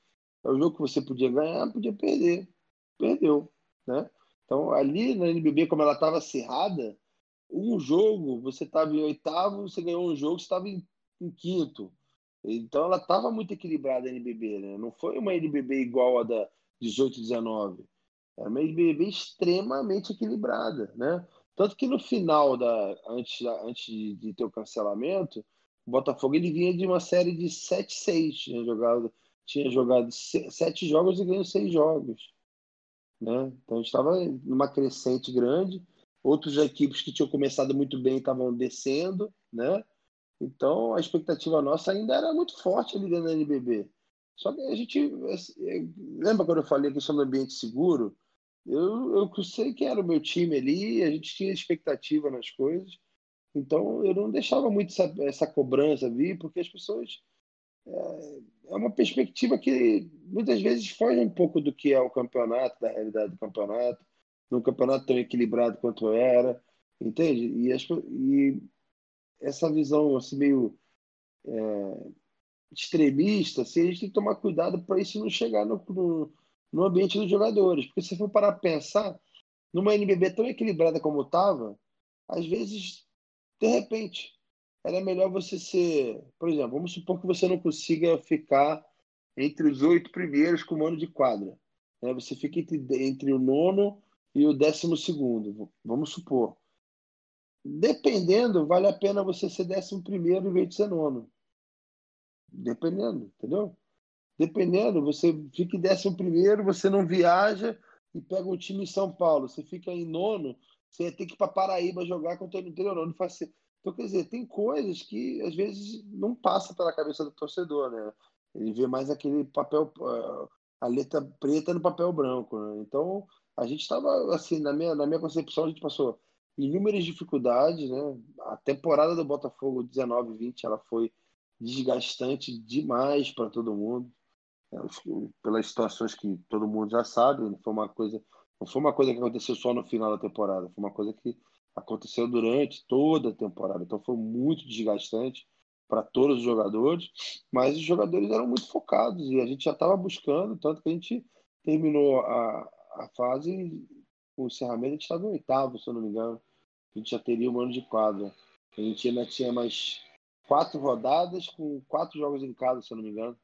é o jogo que você podia ganhar, podia perder. Perdeu, né? Então, ali na NBB, como ela estava acirrada, um jogo, você estava em oitavo, você ganhou um jogo, você estava em, em, quinto. Então ela estava muito equilibrada a NBB, né? Não foi uma NBB igual a da 18 19. Era uma NBB extremamente equilibrada, né? Tanto que no final da antes, antes de, de ter o cancelamento, o Botafogo ele vinha de uma série de 7-6, tinha jogado tinha jogado sete jogos e ganhou seis jogos, né? Então a gente estava numa crescente grande outras equipes que tinham começado muito bem estavam descendo, né? Então a expectativa nossa ainda era muito forte ali dentro da NBB. Só que a gente lembra quando eu falei a questão do ambiente seguro? Eu, eu sei que era o meu time ali, a gente tinha expectativa nas coisas, então eu não deixava muito essa, essa cobrança vir, porque as pessoas é, é uma perspectiva que muitas vezes foge um pouco do que é o campeonato, da realidade do campeonato num campeonato tão equilibrado quanto era, entende? E, e essa visão assim, meio é, extremista, assim, a gente tem que tomar cuidado para isso não chegar no, no, no, ambiente dos jogadores. Porque se for parar a pensar, numa NBB tão equilibrada como estava, às vezes, de repente, era melhor você ser, por exemplo, vamos supor que você não consiga ficar entre os oito primeiros com o mano de quadra. Né? Você fica entre, entre o nono e o décimo segundo, vamos supor. dependendo, vale a pena você ser décimo primeiro em vez de ser nono. Dependendo, entendeu? Dependendo, você fica em décimo primeiro, você não viaja e pega um time em São Paulo. Você fica em nono, você ter que ir para Paraíba jogar contra o interior. Não faz Então, quer dizer, tem coisas que às vezes não passa pela cabeça do torcedor, né? Ele vê mais aquele papel, ah, a letra preta no papel branco. Né? Então, a gente estava, assim, na minha, na minha concepção, a gente passou inúmeras dificuldades, né? A temporada do Botafogo 19-20 ela foi desgastante demais para todo mundo, né? pelas situações que todo mundo já sabe. Não foi uma coisa, não foi uma coisa que aconteceu só no final da temporada, foi uma coisa que aconteceu durante toda a temporada. Então foi muito desgastante para todos os jogadores, mas os jogadores eram muito focados e a gente já estava buscando, tanto que a gente terminou a, a fase, o encerramento, a gente estava no oitavo, se eu não me engano. A gente já teria um ano de quadra. A gente ainda tinha mais quatro rodadas com quatro jogos em casa, se eu não me engano.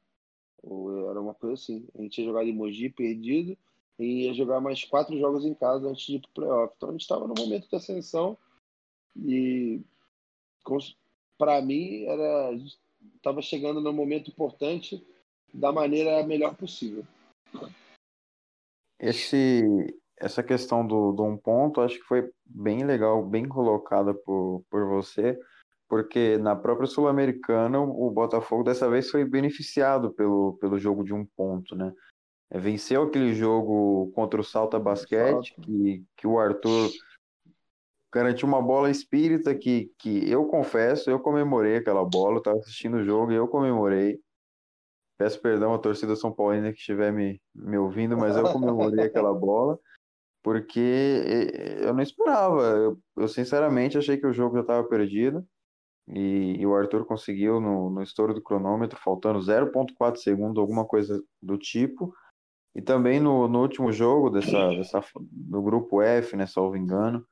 Ou era uma coisa assim. A gente ia jogar em Mogi perdido e ia jogar mais quatro jogos em casa antes de ir para o playoff. Então a gente estava no momento de ascensão e para mim era estava chegando no momento importante da maneira melhor possível. Esse essa questão do, do um ponto acho que foi bem legal, bem colocada por, por você, porque na própria Sul-Americana o Botafogo dessa vez foi beneficiado pelo, pelo jogo de um ponto, né? É, venceu aquele jogo contra o Salta Basquete, que, que o Arthur garantiu uma bola espírita que, que eu confesso, eu comemorei aquela bola, estava assistindo o jogo e eu comemorei. Peço perdão à torcida São Paulina que estiver me, me ouvindo, mas eu comemorei aquela bola, porque eu não esperava. Eu, eu sinceramente achei que o jogo já estava perdido. E, e, o Arthur conseguiu no, no estouro do cronômetro, faltando 0,4 segundos, alguma coisa do tipo. E também no, no último jogo dessa, dessa, do grupo F, né, salvo engano,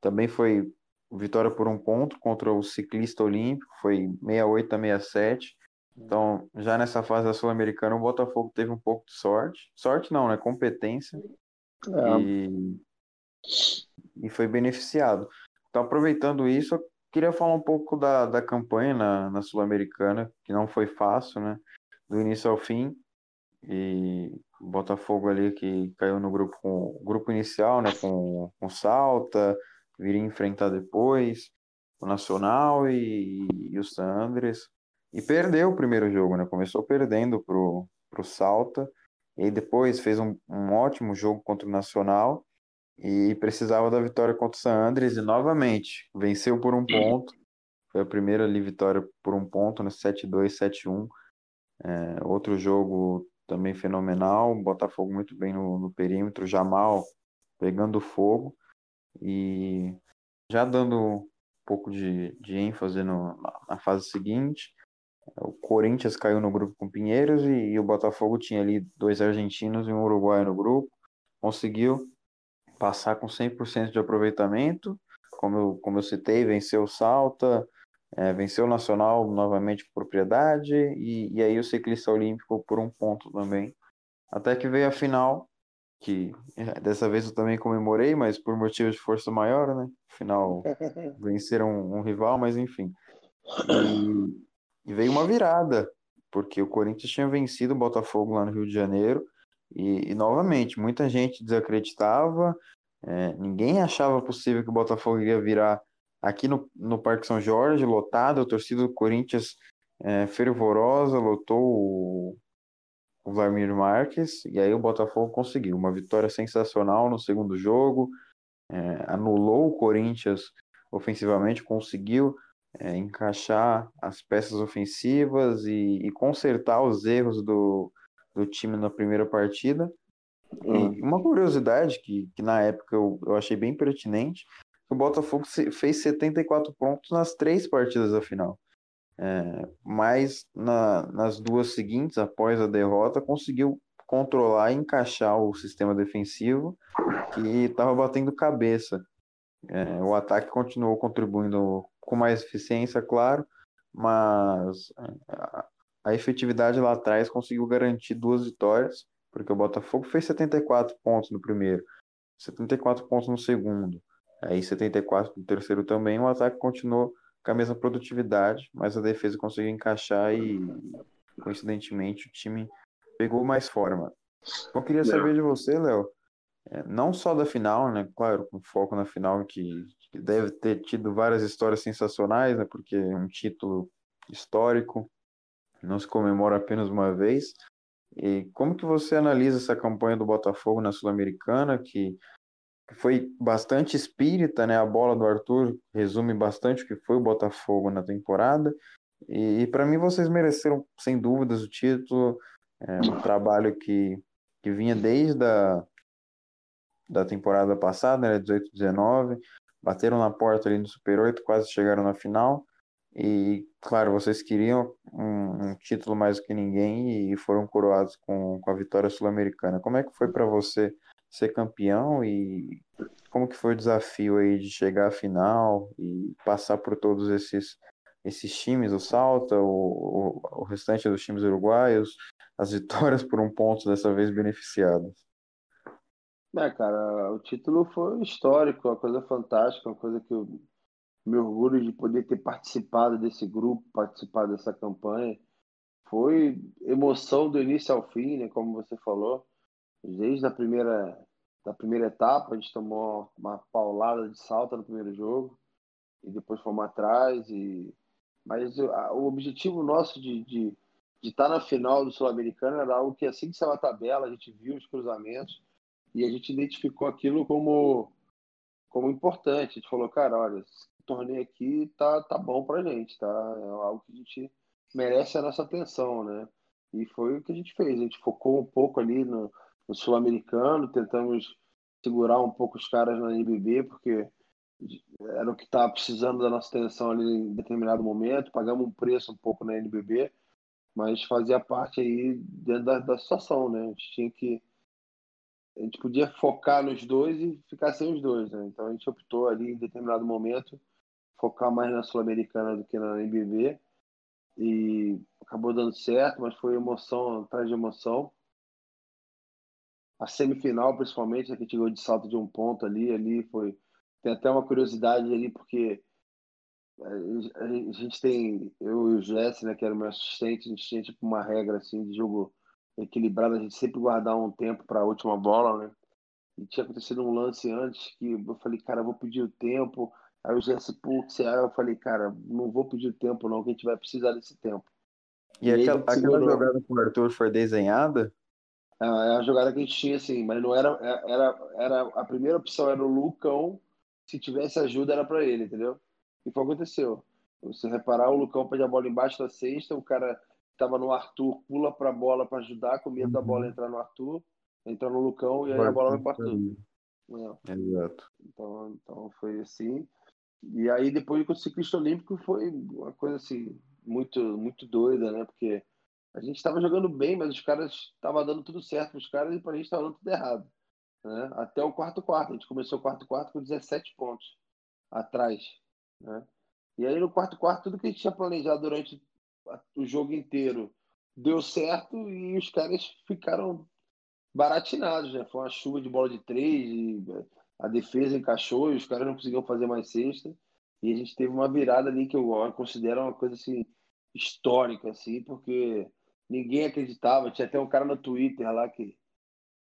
também foi vitória por um ponto contra o ciclista olímpico, foi 68 a 67. Então, já nessa fase da Sul-Americana, o Botafogo teve um pouco de sorte. Sorte não, né? Competência. É. E, e foi beneficiado. Então, aproveitando isso, eu queria falar um pouco da, da campanha na, na Sul-Americana, que não foi fácil, né? Do início ao fim. E Botafogo ali que caiu no grupo com grupo inicial, né? Com, com Salta, viria enfrentar depois o Nacional e, e o Sandres. E perdeu o primeiro jogo, né? Começou perdendo pro, pro Salta. E depois fez um, um ótimo jogo contra o Nacional e precisava da vitória contra o San Andres e novamente venceu por um ponto. Foi a primeira ali vitória por um ponto, né? 7-2, 7-1. É, outro jogo também fenomenal, Botafogo muito bem no, no perímetro, Jamal pegando fogo. E já dando um pouco de, de ênfase no, na fase seguinte, o Corinthians caiu no grupo com Pinheiros e, e, o Botafogo tinha ali dois argentinos e um uruguaio no grupo. Conseguiu passar com 100% de aproveitamento, como eu, como eu citei, venceu o Salta, é, venceu o Nacional novamente com propriedade e, e aí o ciclista olímpico por um ponto também. Até que veio a final que é, dessa vez eu também comemorei, mas por motivos de força maior, né? Afinal, venceram um, um rival, mas enfim. E, e, veio uma virada, porque o Corinthians tinha vencido o Botafogo lá no Rio de Janeiro, e, e novamente, muita gente desacreditava, é, ninguém achava possível que o Botafogo iria virar aqui no, no Parque São Jorge, lotado, a torcida do Corinthians é, fervorosa, lotou o, o Vladimir Marques, e aí o Botafogo conseguiu uma vitória sensacional no segundo jogo, é, anulou o Corinthians ofensivamente, conseguiu é, encaixar as peças ofensivas e, e, consertar os erros do, do time na primeira partida. Hum. uma curiosidade que, que na época eu, eu achei bem pertinente, o Botafogo fez 74 pontos nas três partidas da final. É, mas na, nas duas seguintes, após a derrota, conseguiu controlar e encaixar o sistema defensivo que estava batendo cabeça. É, o ataque continuou contribuindo com mais eficiência, claro, mas a, a efetividade lá atrás conseguiu garantir duas vitórias, porque o Botafogo fez 74 pontos no primeiro, 74 pontos no segundo. Aí 74 do terceiro também, o ataque continuou com a mesma produtividade, mas a defesa conseguiu encaixar e, coincidentemente, o time pegou mais forma. Eu queria saber de você, Léo, é, não só da final, né? Claro, com foco na final, que, que deve ter tido várias histórias sensacionais, né? Porque é um título histórico, não se comemora apenas uma vez. E como que você analisa essa campanha do Botafogo na Sul-Americana, que foi bastante espírita, né? A bola do Arthur resume bastante o que foi o Botafogo na temporada. E, e para mim vocês mereceram, sem dúvidas, o título. É um trabalho que, que vinha desde a da temporada passada, né? 18, 19. Bateram na porta ali no Super 8, quase chegaram na final. E, claro, vocês queriam um, um título mais do que ninguém e foram coroados com, com a vitória sul-americana. Como é que foi para você ser campeão e como que foi o desafio aí de chegar à final e passar por todos esses esses times, o Salta, o, o, o restante dos times uruguaios, as vitórias por um ponto dessa vez beneficiadas? É, cara, o título foi histórico, uma coisa fantástica, uma coisa que eu me orgulho de poder ter participado desse grupo, participado dessa campanha. Foi emoção do início ao fim, né, como você falou. Desde a primeira, da primeira etapa, a gente tomou uma paulada de salto no primeiro jogo e depois fomos atrás. E... Mas o objetivo nosso de, de, de estar na final do Sul-Americano era algo que assim que saiu a tabela, a gente viu os cruzamentos e a gente identificou aquilo como, como importante. A gente falou, cara, olha, esse torneio aqui tá, tá bom pra gente, tá? É algo que a gente merece a nossa atenção, né? E foi o que a gente fez. A gente focou um pouco ali no, no sul-americano, tentamos segurar um pouco os caras na NBB, porque era o que estava precisando da nossa atenção ali em determinado momento. Pagamos um preço um pouco na NBB, mas fazia parte aí dentro da, da situação, né? A gente tinha que a gente podia focar nos dois e ficar sem os dois, né? Então a gente optou ali em determinado momento focar mais na sul-americana do que na NBB e acabou dando certo, mas foi emoção atrás de emoção a semifinal, principalmente, a gente chegou de salto de um ponto ali, ali foi. Tem até uma curiosidade ali, porque a gente tem, eu e o Jesse, né, que era o meu assistente, a gente tinha tipo uma regra assim de jogo equilibrado, a gente sempre guardar um tempo para a última bola, né? E tinha acontecido um lance antes que eu falei, cara, eu vou pedir o tempo. Aí o Jesse, putz, aí eu falei, cara, não vou pedir o tempo não, que a gente vai precisar desse tempo. E, e aquela, aquela jogada com o Arthur foi desenhada? É, é a jogada que a gente tinha, assim, mas não era, é, era, era a primeira opção era o Lucão, se tivesse ajuda era para ele, entendeu? E foi o que aconteceu. Você reparar, o Lucão pede a bola embaixo da cesta, o cara estava no Arthur pula para a bola para ajudar, com medo uhum. da bola entrar no Arthur, entrar no Lucão e aí a bola vai para Arthur. É. Exato. Então, então foi assim. E aí depois com o ciclista olímpico foi uma coisa assim muito muito doida, né? Porque a gente estava jogando bem, mas os caras estavam dando tudo certo para os caras e para a gente estava dando tudo errado. Né? Até o quarto quarto. A gente começou o quarto quarto com 17 pontos atrás. Né? E aí no quarto quarto, tudo que a gente tinha planejado durante o jogo inteiro deu certo e os caras ficaram baratinados. Né? Foi uma chuva de bola de três, a defesa encaixou e os caras não conseguiam fazer mais cesta. E a gente teve uma virada ali que eu considero uma coisa assim histórica, assim, porque ninguém acreditava. Tinha até um cara no Twitter lá que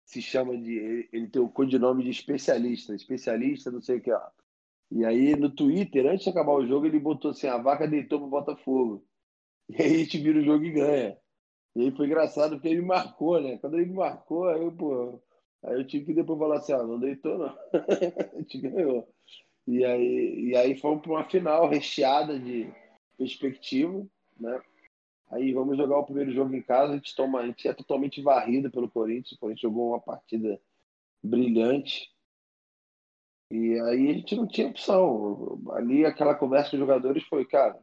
se chama de. Ele tem o codinome de especialista, especialista, não sei o que, ó. E aí no Twitter, antes de acabar o jogo, ele botou assim: a vaca deitou pro Botafogo. E aí a gente vira o jogo e ganha. E aí foi engraçado porque ele marcou, né? Quando ele marcou, aí eu, pô. Aí eu tive que depois falar assim: ah, não deitou, não. a gente ganhou. E aí, e aí fomos para uma final recheada de perspectiva, né? Aí vamos jogar o primeiro jogo em casa, a gente toma, a gente é totalmente varrido pelo Corinthians, o Corinthians jogou uma partida brilhante. E aí a gente não tinha opção. Ali aquela conversa com os jogadores foi, cara,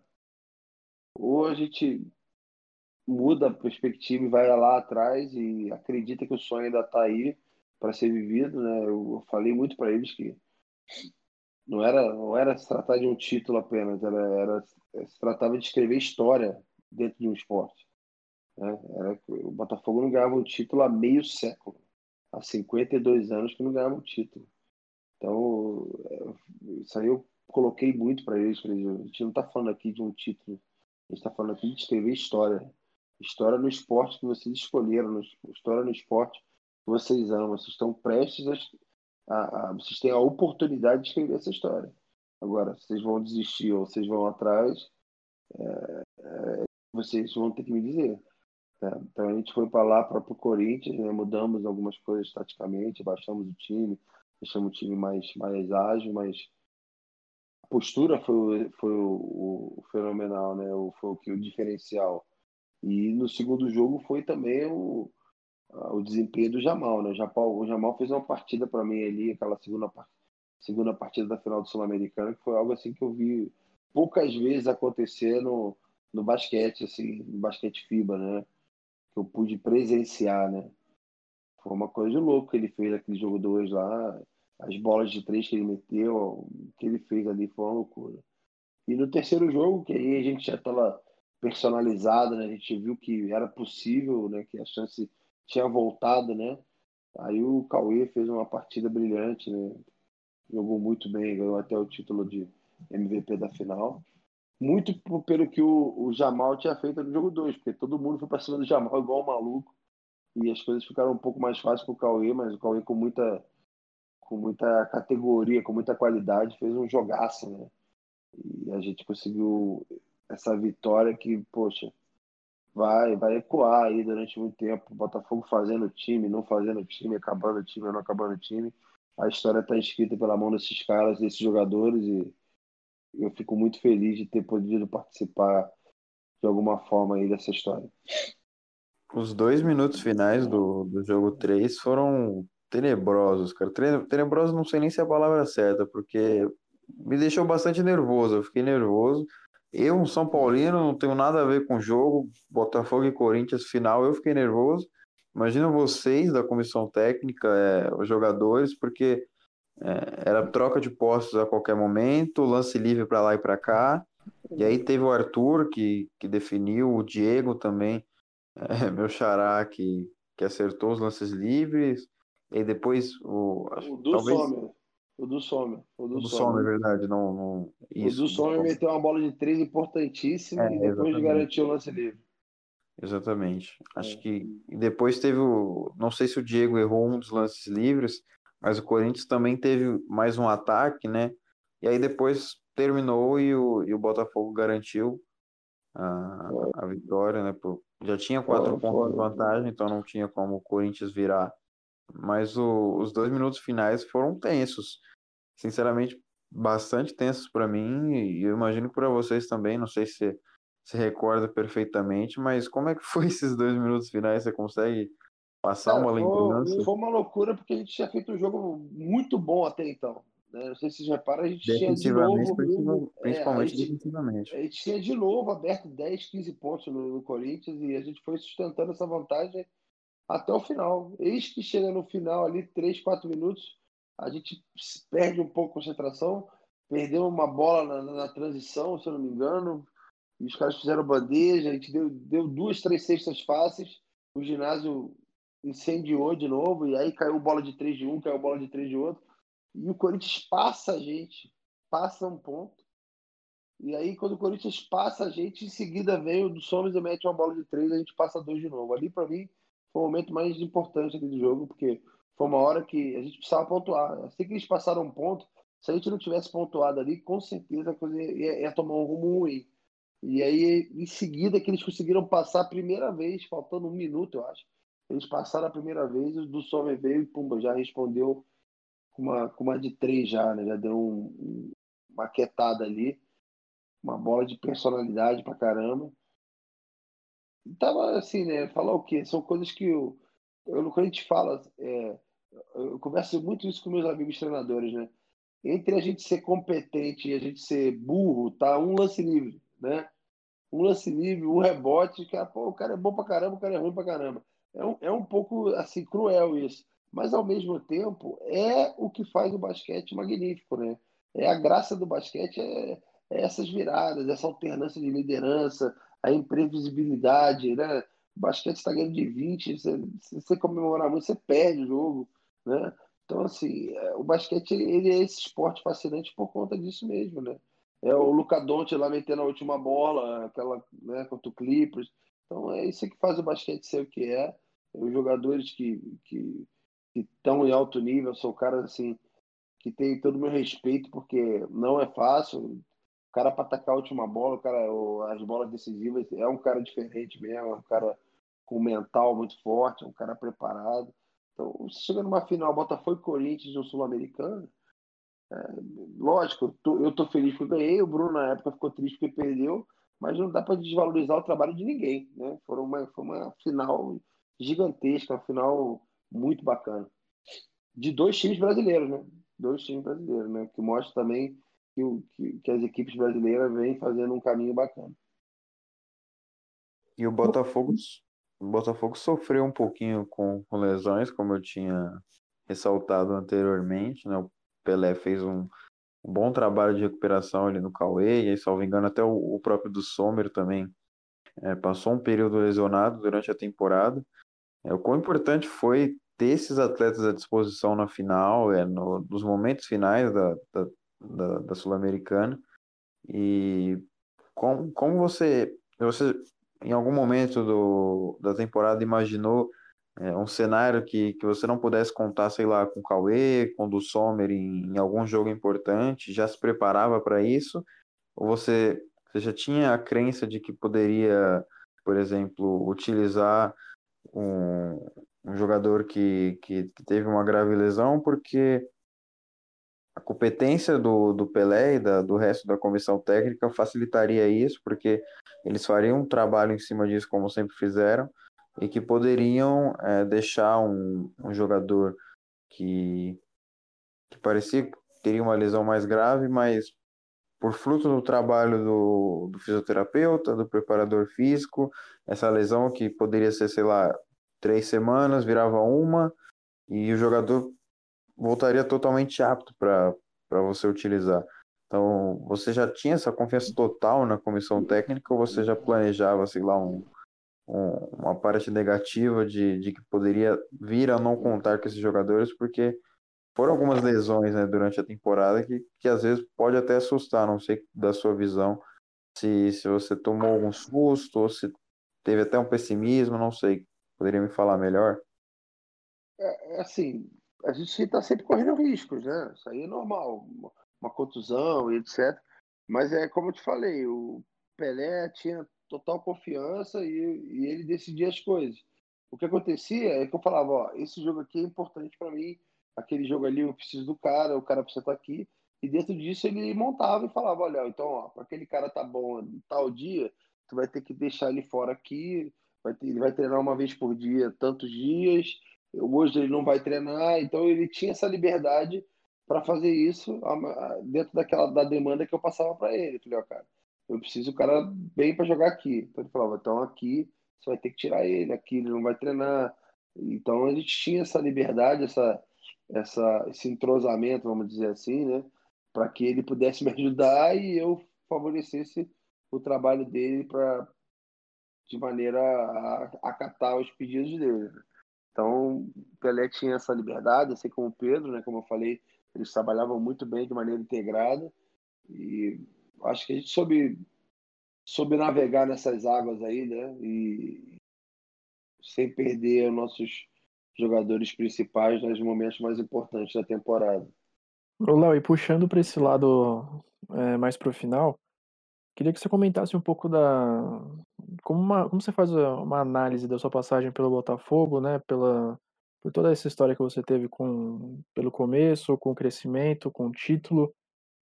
ou a gente muda a perspectiva e vai lá atrás e acredita que o sonho ainda está aí para ser vivido, né? Eu falei muito para eles que não era não era se tratar de um título apenas, era, era se tratava de escrever história dentro de um esporte. Né? Era, o Botafogo não ganhava um título há meio século, há 52 anos que não ganhava um título. Então, é, isso aí eu coloquei muito para eles. A gente não está falando aqui de um título, a gente está falando aqui de escrever história. História no esporte que vocês escolheram, história no esporte que vocês amam. Vocês estão prestes a, a, a vocês têm a oportunidade de escrever essa história. Agora, vocês vão desistir ou vocês vão atrás, é, é, vocês vão ter que me dizer. Tá? Então a gente foi para lá, para o Corinthians, né? mudamos algumas coisas taticamente, baixamos o time, deixamos o time mais, mais ágil, mas a postura foi, foi o, o fenomenal, né? O, foi o, que, o diferencial. E no segundo jogo foi também o, o desempenho do Jamal, né? O Jamal, o Jamal fez uma partida para mim ali, aquela segunda, segunda partida da final do Sul-Americano, que foi algo assim que eu vi poucas vezes acontecer no, no basquete, assim, no basquete FIBA, né? Que eu pude presenciar, né? Foi uma coisa de louco que ele fez aquele jogo 2 lá as bolas de três que ele meteu, o que ele fez ali foi uma loucura. E no terceiro jogo, que aí a gente já estava personalizado, né? A gente viu que era possível, né? Que a chance tinha voltado, né? Aí o Cauê fez uma partida brilhante, né? Jogou muito bem, ganhou até o título de MVP da final. Muito pelo que o, o Jamal tinha feito no jogo 2, porque todo mundo foi para cima do Jamal igual um maluco. E as coisas ficaram um pouco mais fáceis para o Cauê, mas o Cauê com muita com muita categoria, com muita qualidade, fez um jogaço, né? E a gente conseguiu essa vitória que, poxa, vai, vai ecoar aí durante muito tempo. Botafogo fazendo time, não fazendo time, acabando time, não acabando time. A história está escrita pela mão desses caras, desses jogadores, e eu fico muito feliz de ter podido participar de alguma forma aí dessa história. Os dois minutos finais do, do jogo 3 foram tenebrosos, cara. Tenebrosos não sei nem se é a palavra certa, porque me deixou bastante nervoso. Eu fiquei nervoso. Eu, um São Paulino, não tenho nada a ver com o jogo. Botafogo e Corinthians, final, eu fiquei nervoso. Imagina vocês da comissão técnica, é, os jogadores, porque é, era troca de postos a qualquer momento, lance livre para lá e para cá. E aí teve o Arthur que, que definiu, o Diego também, é, meu xará, que, que acertou os lances livres. E depois o. O do talvez... Sommer. O do Sommer. O do, do Sommer, é verdade. Não, não... Isso, o do Sommer não... meteu uma bola de três importantíssima é, e depois garantiu o lance livre. Exatamente. Acho é. que depois teve o. Não sei se o Diego errou um dos lances livres, mas o Corinthians também teve mais um ataque, né? E aí depois terminou e o, e o Botafogo garantiu a, a vitória, né? Já tinha quatro pontos de vantagem, então não tinha como o Corinthians virar mas o, os dois minutos finais foram tensos. Sinceramente, bastante tensos para mim e eu imagino para vocês também. Não sei se se recorda perfeitamente, mas como é que foi esses dois minutos finais? Você consegue passar uma lembrança? Foi uma loucura porque a gente tinha feito um jogo muito bom até então. Né? Não sei se vocês reparam, a gente tinha de novo. Principalmente é, a gente, defensivamente. A gente tinha de novo aberto 10, 15 pontos no, no Corinthians e a gente foi sustentando essa vantagem até o final. Eis que chega no final ali, 3, 4 minutos, a gente perde um pouco a concentração, perdeu uma bola na, na, transição, se eu não me engano, e os caras fizeram bandeja, a gente deu, deu duas, três cestas fáceis, o ginásio incendiou de novo, e aí caiu bola de 3 de um, caiu bola de 3 de outro, e o Corinthians passa a gente, passa um ponto, e aí quando o Corinthians passa a gente, em seguida vem o do Somos e mete uma bola de 3, a gente passa dois de novo. Ali para mim foi o momento mais importante aqui do jogo, porque foi uma hora que a gente precisava pontuar. Assim que eles passaram um ponto, se a gente não tivesse pontuado ali, com certeza a coisa ia, ia tomar um rumo ruim. E aí, em seguida, que eles conseguiram passar a primeira vez, faltando um minuto, eu acho. Eles passaram a primeira vez, o do Sommer veio e pumba, já respondeu com uma, com uma de três já, né? Já deu um, uma quietada ali. Uma bola de personalidade pra caramba tava assim, né? Falar o quê? São coisas que eu, eu quando a gente fala, é, eu converso muito isso com meus amigos treinadores, né? Entre a gente ser competente e a gente ser burro, tá um lance livre, né? Um lance livre, um rebote, que pô, o cara é bom pra caramba, o cara é ruim pra caramba. É um, é um pouco assim cruel isso, mas ao mesmo tempo é o que faz o basquete magnífico, né? É a graça do basquete é, é essas viradas, essa alternância de liderança, a imprevisibilidade, né? O basquete está ganhando de 20, você, se você comemorar muito, você perde o jogo, né? Então, assim, é, o basquete ele é esse esporte fascinante por conta disso mesmo, né? É o Luca lá metendo a última bola, aquela, né, contra o Clippers. Então, é isso que faz o basquete ser o que é. Os jogadores que que estão em alto nível são caras assim que tem todo o meu respeito porque não é fácil. O cara para atacar a última bola, o cara, as bolas decisivas, é um cara diferente mesmo, é um cara com mental muito forte, é um cara preparado. Então, você chega numa final, Botafogo Corinthians no Sul-Americano, é, lógico, eu tô, eu tô feliz porque ganhei, o Bruno na época ficou triste porque perdeu, mas não dá para desvalorizar o trabalho de ninguém, né? Foi uma, foi uma final gigantesca, uma final muito bacana. De dois times brasileiros, né? Dois times brasileiros, né? Que mostra também que, que, que as equipes brasileiras vêm fazendo um caminho bacana. E o Botafogo o Botafogo sofreu um pouquinho com, com lesões, como eu tinha ressaltado anteriormente, né? O Pelé fez um, um bom trabalho de recuperação ali no Cauê, e aí, salvo engano, até o, o próprio do Sommer também é, passou um período lesionado durante a temporada. É, o quão importante foi ter esses atletas à disposição na final, é, no, nos momentos finais da, da, da, da Sul-Americana, e como, como você, você em algum momento do, da temporada imaginou é, um cenário que, que você não pudesse contar, sei lá, com o Cauê, com o do Sommer em, em algum jogo importante, já se preparava para isso? Ou você, você já tinha a crença de que poderia, por exemplo, utilizar um, um jogador que, que, teve uma grave lesão porque a competência do, do Pelé e da, do resto da comissão técnica facilitaria isso, porque eles fariam um trabalho em cima disso, como sempre fizeram, e que poderiam é, deixar um, um jogador que, que parecia que teria uma lesão mais grave, mas por fruto do trabalho do, do fisioterapeuta, do preparador físico, essa lesão que poderia ser, sei lá, três semanas, virava uma, e o jogador voltaria totalmente apto para você utilizar. Então, você já tinha essa confiança total na comissão técnica ou você já planejava, sei lá, um, um, uma parte negativa de, de que poderia vir a não contar com esses jogadores, porque foram algumas lesões né, durante a temporada que, que às vezes pode até assustar, não sei da sua visão, se, se você tomou algum susto ou se teve até um pessimismo, não sei. Poderia me falar melhor? É, é assim, a gente está sempre correndo riscos, né? Isso aí é normal, uma contusão e etc. Mas é como eu te falei, o Pelé tinha total confiança e, e ele decidia as coisas. O que acontecia é que eu falava, ó, esse jogo aqui é importante para mim, aquele jogo ali eu preciso do cara, o cara precisa estar aqui. E dentro disso ele montava e falava, olha, então, para aquele cara tá bom tal dia, tu vai ter que deixar ele fora aqui, vai ter, ele vai treinar uma vez por dia, tantos dias, Hoje ele não vai treinar, então ele tinha essa liberdade para fazer isso dentro daquela da demanda que eu passava para ele. Falei, ó, cara, eu preciso o cara bem para jogar aqui. Então ele falava, então aqui você vai ter que tirar ele, aqui ele não vai treinar. Então a gente tinha essa liberdade, essa, essa, esse entrosamento, vamos dizer assim, né? Para que ele pudesse me ajudar e eu favorecesse o trabalho dele para de maneira a acatar os pedidos dele. Né? Então, Pelé tinha essa liberdade, assim como o Pedro, né? Como eu falei, eles trabalhavam muito bem de maneira integrada e acho que a gente soube, soube navegar nessas águas aí, né? E sem perder os nossos jogadores principais nos momentos mais importantes da temporada. Léo, e puxando para esse lado é, mais para o final, queria que você comentasse um pouco da, como, uma, como você faz uma análise da sua passagem pelo Botafogo, né? Pela, por toda essa história que você teve com pelo começo, com o crescimento, com o título,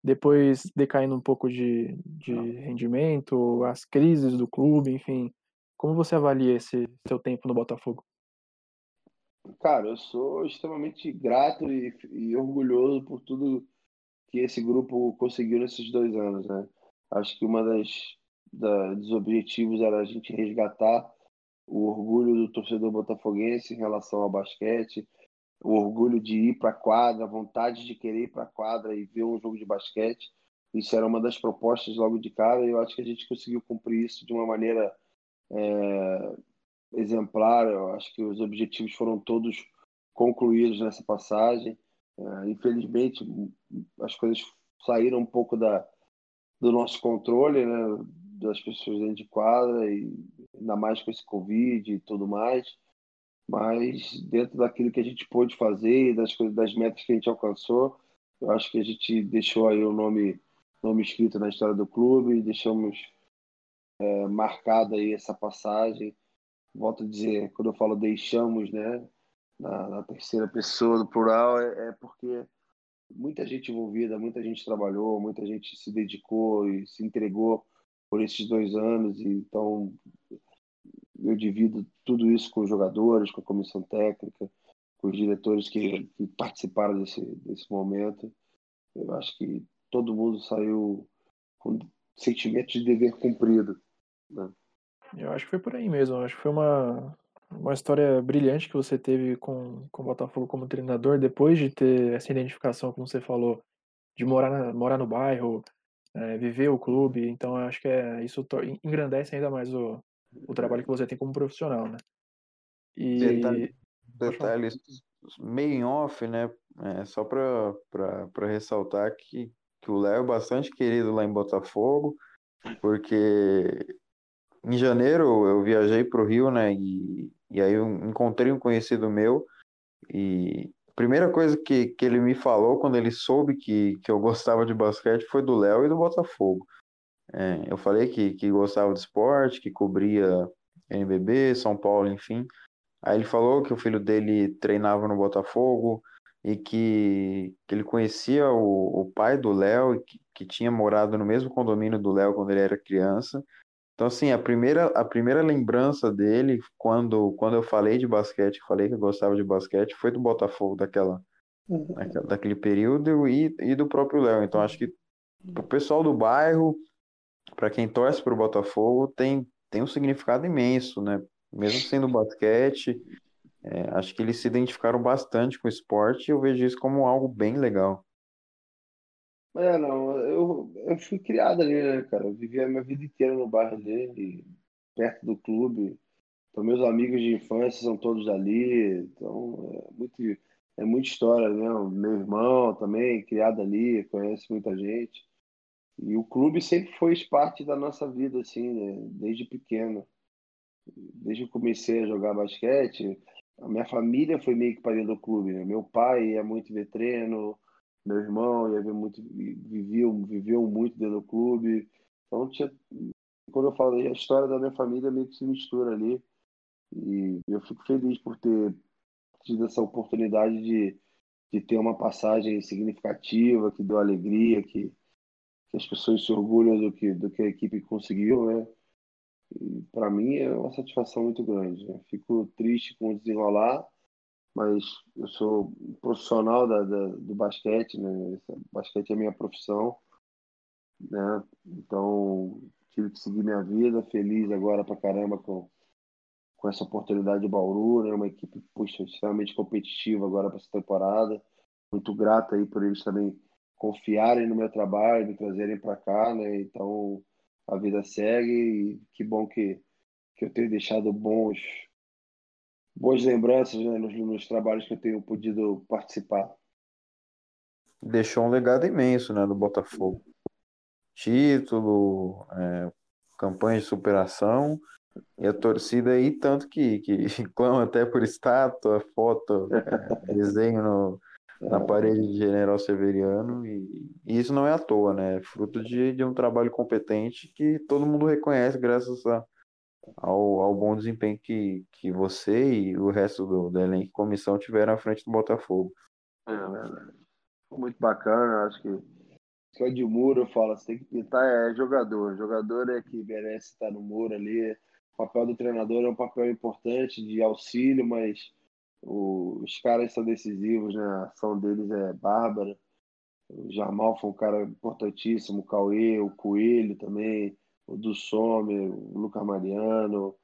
depois decaindo um pouco de, de rendimento, as crises do clube, enfim. Como você avalia esse seu tempo no Botafogo? Cara, eu sou extremamente grato e, e orgulhoso por tudo que esse grupo conseguiu nesses dois anos, né? Acho que uma das da, dos objetivos era a gente resgatar o orgulho do torcedor botafoguense em relação ao basquete, o orgulho de ir para a quadra, a vontade de querer ir para a quadra e ver um jogo de basquete. Isso era uma das propostas logo de cara e eu acho que a gente conseguiu cumprir isso de uma maneira é, exemplar. Eu acho que os objetivos foram todos concluídos nessa passagem. É, infelizmente, as coisas saíram um pouco da, do nosso controle, né? das pessoas dentro de quadra, e ainda mais com esse Covid e tudo mais. Mas dentro daquilo que a gente pôde fazer, das coisas, das metas que a gente alcançou, eu acho que a gente deixou aí o nome, nome escrito na história do clube, deixamos é, marcada aí essa passagem. Volto a dizer, quando eu falo deixamos, né, na, na terceira pessoa do plural, é, é porque muita gente envolvida, muita gente trabalhou, muita gente se dedicou e se entregou por esses dois anos. E, então, eu divido tudo isso com os jogadores, com a comissão técnica, com os diretores que, que participaram desse, desse momento. Eu acho que todo mundo saiu com sentimento de dever cumprido. Né? Eu acho que foi por aí mesmo. Eu acho que foi uma, uma história brilhante que você teve com, com o Botafogo como treinador, depois de ter essa identificação, como você falou, de morar, na, morar no bairro, é, viver o clube. Então, acho que é, isso engrandece ainda mais o, o trabalho que você tem como profissional, né? E... Detalhe, detalhes meio em off, né? É, só para ressaltar que, que o Léo é bastante querido lá em Botafogo, porque em janeiro eu viajei para o Rio, né? E, e aí eu encontrei um conhecido meu e a primeira coisa que, que ele me falou quando ele soube que, que eu gostava de basquete foi do Léo e do Botafogo. É, eu falei que, que gostava de esporte, que cobria NBB, São Paulo, enfim. Aí ele falou que o filho dele treinava no Botafogo e que, que ele conhecia o, o pai do Léo que, que tinha morado no mesmo condomínio do Léo quando ele era criança. Então, assim, a primeira, a primeira lembrança dele, quando, quando eu falei de basquete, falei que eu gostava de basquete, foi do Botafogo, daquela, uhum. daquela daquele período e, e do próprio Léo. Então, acho que o pessoal do bairro, para quem torce para o Botafogo, tem, tem um significado imenso, né? Mesmo sendo basquete, é, acho que eles se identificaram bastante com o esporte e eu vejo isso como algo bem legal. É, não, eu, eu fui criado ali, né, cara? Eu vivi a minha vida inteira no bairro dele, perto do clube. Então, meus amigos de infância são todos ali, então é muito, é muita história, né? Meu irmão também, criado ali, conhece muita gente. E o clube sempre foi parte da nossa vida, assim, né? Desde pequeno. Desde que comecei a jogar basquete, a minha família foi meio que para dentro do clube, né? Meu pai é muito ver treino, meu irmão ia ver muito, viveu, viveu muito dentro do clube. Então, tinha, quando eu falo a história da minha família meio que se mistura ali. E eu fico feliz por ter tido essa oportunidade de, de ter uma passagem significativa, que deu alegria, que, que as pessoas se orgulham do que, do que a equipe conseguiu, né? Para mim é uma satisfação muito grande. Né? Fico triste com o desenrolar, mas eu sou profissional da, da, do basquete, né? Basquete é minha profissão, né? Então tive que seguir minha vida, feliz agora pra caramba com, com essa oportunidade de Bauru, né? Uma equipe puxa, extremamente competitiva agora para essa temporada. Muito grato aí por eles também confiarem no meu trabalho, me trazerem para cá, né? Então a vida segue e que bom que, que eu tenho deixado bons boas lembranças né, nos, nos, trabalhos que eu tenho podido participar. Deixou um legado imenso né, do Botafogo. Título, é, campanha de superação e a torcida aí, tanto que, que clama até por estátua, foto, é, desenho no, na parede de General Severiano, e, e, isso não é à toa, né? É fruto de, de um trabalho competente que todo mundo reconhece graças a, ao, ao bom desempenho que, que você e o resto do, do elenco e comissão tiveram à frente do Botafogo. É verdade. Muito bacana, acho que só de muro eu falo, você tem que pintar é jogador. Jogador é que merece estar no muro ali. O papel do treinador é um papel importante de auxílio, mas o, os caras são decisivos, né? A ação deles é bárbara. O Jamal foi um cara importantíssimo, o Cauê, o Coelho também o do Sommer, o Lucas Mariano,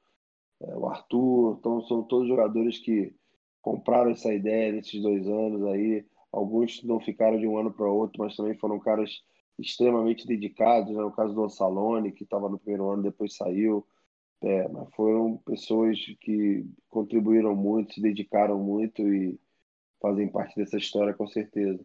é, o Arthur. Então, são todos jogadores que compraram essa ideia nesses dois anos aí. Alguns não ficaram de um ano para outro, mas também foram caras extremamente dedicados. Né? O caso do Ansalone, que estava no primeiro ano, depois saiu. É, mas foram pessoas que contribuíram muito, se dedicaram muito e, fazem parte dessa história com certeza.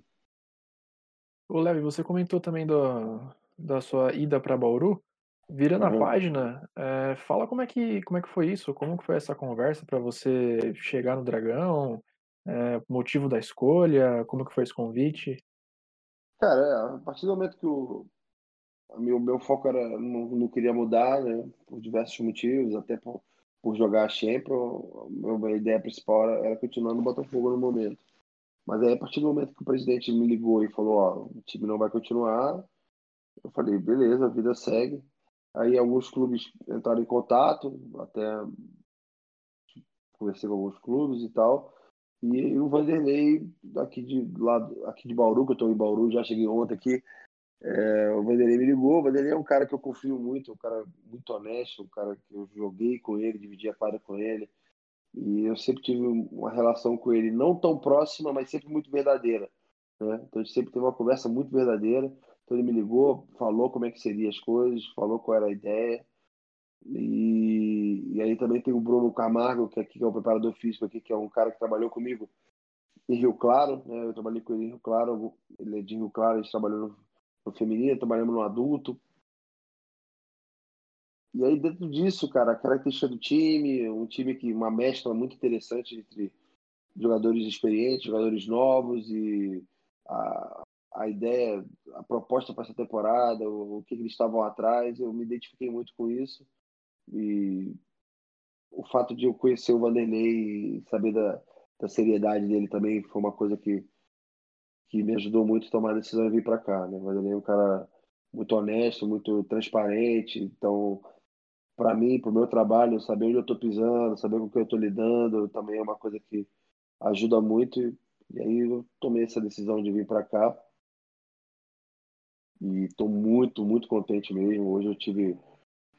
Ô, Levi, você comentou também do, da sua ida para Bauru. Virando uhum. a página, é, fala como é, que, como é que foi isso, como que foi essa conversa para você chegar no Dragão, é, motivo da escolha, como que foi esse convite? Cara, é, a partir do momento que o meu, meu foco era não, não queria mudar, né, por diversos motivos, até por, por jogar a Champions, a minha ideia principal era, era continuar no Botafogo no momento. Mas aí, a partir do momento que o presidente me ligou e falou: Ó, o time não vai continuar, eu falei: beleza, a vida segue. Aí, alguns clubes entraram em contato, até conversei com alguns clubes e tal. E o Vanderlei, aqui de, lado, aqui de Bauru, que eu estou em Bauru, já cheguei ontem aqui. É, o Vanderlei me ligou. O Vanderlei é um cara que eu confio muito, um cara muito honesto, um cara que eu joguei com ele, dividi a quadra com ele. E eu sempre tive uma relação com ele não tão próxima, mas sempre muito verdadeira. Né? Então a gente sempre teve uma conversa muito verdadeira. Então ele me ligou, falou como é que seria as coisas, falou qual era a ideia. E, e aí também tem o Bruno Camargo, que aqui é o preparador físico aqui, que é um cara que trabalhou comigo em Rio Claro, né? Eu trabalhei com ele em Rio Claro, ele é de Rio Claro, a gente trabalhou no, no feminino, trabalhamos no adulto, e aí, dentro disso, cara, a característica do time, um time que uma mescla muito interessante entre jogadores experientes, jogadores novos e a, a ideia, a proposta para essa temporada, o, o que, eles estavam atrás, eu me identifiquei muito com isso. E o fato de eu conhecer o Vanderlei e saber da, da seriedade dele também foi uma coisa que, que me ajudou muito a tomar a decisão de vir para cá. Né? O Vanderlei é um cara muito honesto, muito transparente, então para mim, para o meu trabalho, saber onde eu estou pisando, saber com o que eu estou lidando, também é uma coisa que ajuda muito. E aí eu tomei essa decisão de vir para cá. E estou muito, muito contente mesmo. Hoje eu tive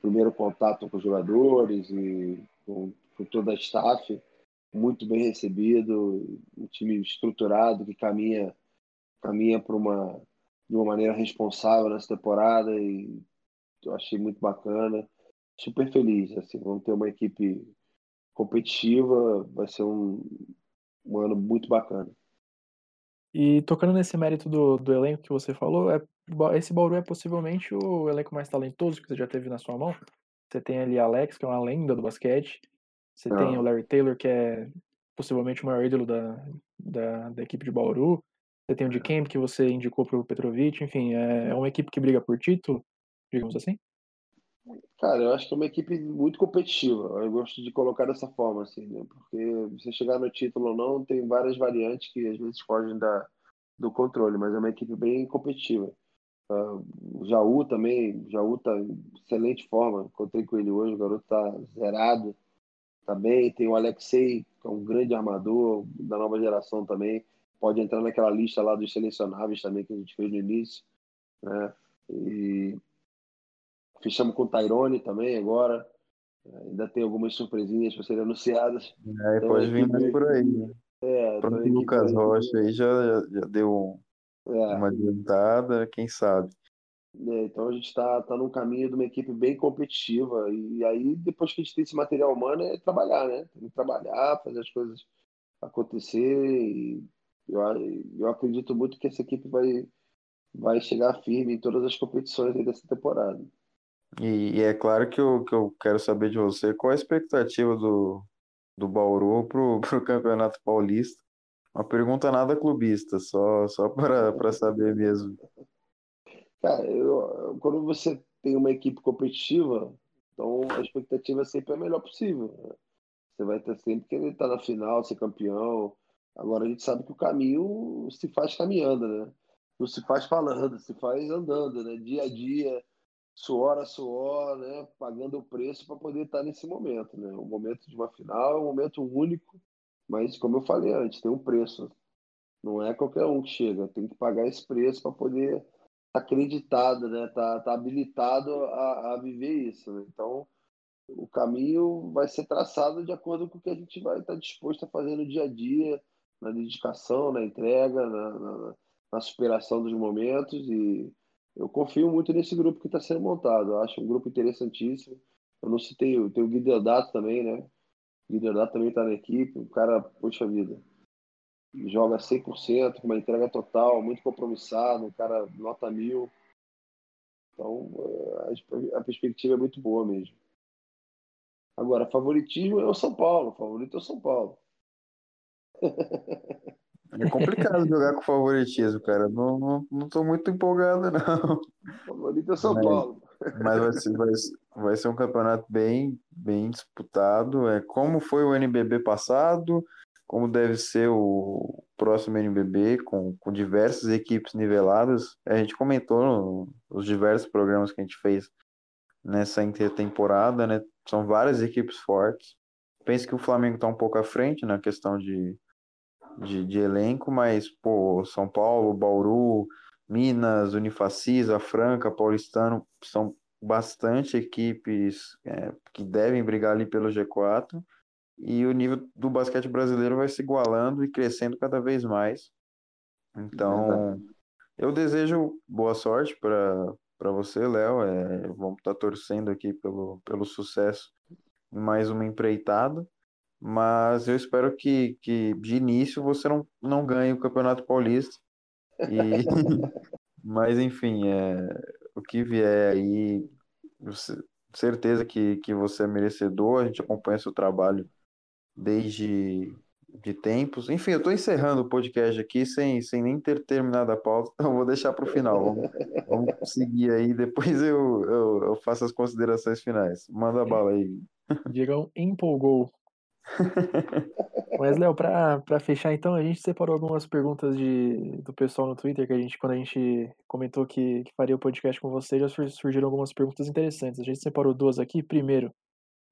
primeiro contato com os jogadores e com, com toda a staff, muito bem recebido, um time estruturado que caminha caminha para uma de uma maneira responsável nessa temporada e eu achei muito bacana super feliz. Assim, vamos ter uma equipe competitiva, vai ser um, um ano muito bacana. E tocando nesse mérito do, do elenco que você falou, é, esse Bauru é possivelmente o elenco mais talentoso que você já teve na sua mão. Você tem ali Alex, que é uma lenda do basquete. Você ah. tem o Larry Taylor, que é possivelmente o maior ídolo da, da, da equipe de Bauru. Você tem o de Camp, que você indicou para o Petrovic. Enfim, é, é uma equipe que briga por título, digamos assim? Cara, eu acho que é uma equipe muito competitiva. Eu gosto de colocar dessa forma, assim, né? Porque você chegar no título ou não, tem várias variantes que às vezes fogem da, do controle, mas é uma equipe bem competitiva. Uh, o Jaú também, o Jaú tá em excelente forma. Encontrei com ele hoje, o garoto tá zerado, tá bem. Tem o Alexei, que é um grande armador da nova geração também. Pode entrar naquela lista lá dos selecionáveis também que a gente fez no início, né? E Fechamos com o Tyrone também agora. Ainda tem algumas surpresinhas para serem anunciadas. É, então, pode vir mais por aí. Né? É, então, o Lucas Rocha aí já, já deu é. uma adiantada, quem sabe. É, então a gente está tá num caminho de uma equipe bem competitiva. E aí, depois que a gente tem esse material humano, é trabalhar, né? Tem que trabalhar, fazer as coisas acontecer. E eu, eu acredito muito que essa equipe vai, vai chegar firme em todas as competições dessa temporada. E, e, é claro que eu, que eu quero saber de você qual a expectativa do, do Bauru pro, pro Campeonato Paulista. Uma pergunta nada clubista, só, só para saber mesmo. Cara, eu, quando você tem uma equipe competitiva, então a expectativa sempre é a melhor possível. Né? Você vai ter sempre que ele estar na final, ser campeão. Agora a gente sabe que o caminho se faz caminhando, né? Não se faz falando, se faz andando, né? Dia a dia suor a suor, né, pagando o preço para poder estar nesse momento, né? O momento de uma final é um momento único, mas como eu falei antes, tem um preço. Não é qualquer um que chega, tem que pagar esse preço para poder estar tá acreditado, né? Tá, tá habilitado a, a viver isso. Né? Então, o caminho vai ser traçado de acordo com o que a gente vai estar tá disposto a fazer no dia a dia, na dedicação, na entrega, na, na, na superação dos momentos e eu confio muito nesse grupo que está sendo montado. Eu acho um grupo interessantíssimo. Eu não citei, tem o Guido também, né? O Guido também está na equipe. O cara, poxa vida, joga 100%, com uma entrega total, muito compromissado, um cara nota mil. Então, a, a perspectiva é muito boa mesmo. Agora, favoritismo é o São Paulo, favorito é o São Paulo. É complicado jogar com favoritismo, cara. Não, não, não tô muito empolgado, não. Favorito é São mas, Paulo. Mas vai ser, vai, vai ser um campeonato bem, bem disputado. É como foi o NBB passado, como deve ser o próximo NBB, com, com diversas equipes niveladas. A gente comentou nos diversos programas que a gente fez nessa intertemporada, né? São várias equipes fortes. Penso que o Flamengo está um pouco à frente na questão de, de, de, elenco, mas, pô, São Paulo, Bauru, Minas, Unifacisa, Franca, Paulistano, são bastante equipes é, que devem brigar ali pelo G4 e o nível do basquete brasileiro vai se igualando e crescendo cada vez mais. Então, eu desejo boa sorte para você, Léo. É, vamos estar tá torcendo aqui pelo, pelo sucesso em mais uma empreitada. Mas eu espero que, que de início você não, não ganhe o Campeonato Paulista. E... mas, enfim, é, o que vier aí, certeza que, que você é merecedor. A gente acompanha seu trabalho desde de tempos. Enfim, eu estou encerrando o podcast aqui sem, sem nem ter terminado a pauta, então vou deixar para o final. Vamos, vamos, seguir aí, depois eu, eu, eu, faço as considerações finais. Manda bala aí. Digam empolgou. Mas, Léo, para fechar, então, a gente separou algumas perguntas de, do pessoal no Twitter, que a gente, quando a gente comentou que, que faria o podcast com você, já surgiram algumas perguntas interessantes. A gente separou duas aqui. Primeiro,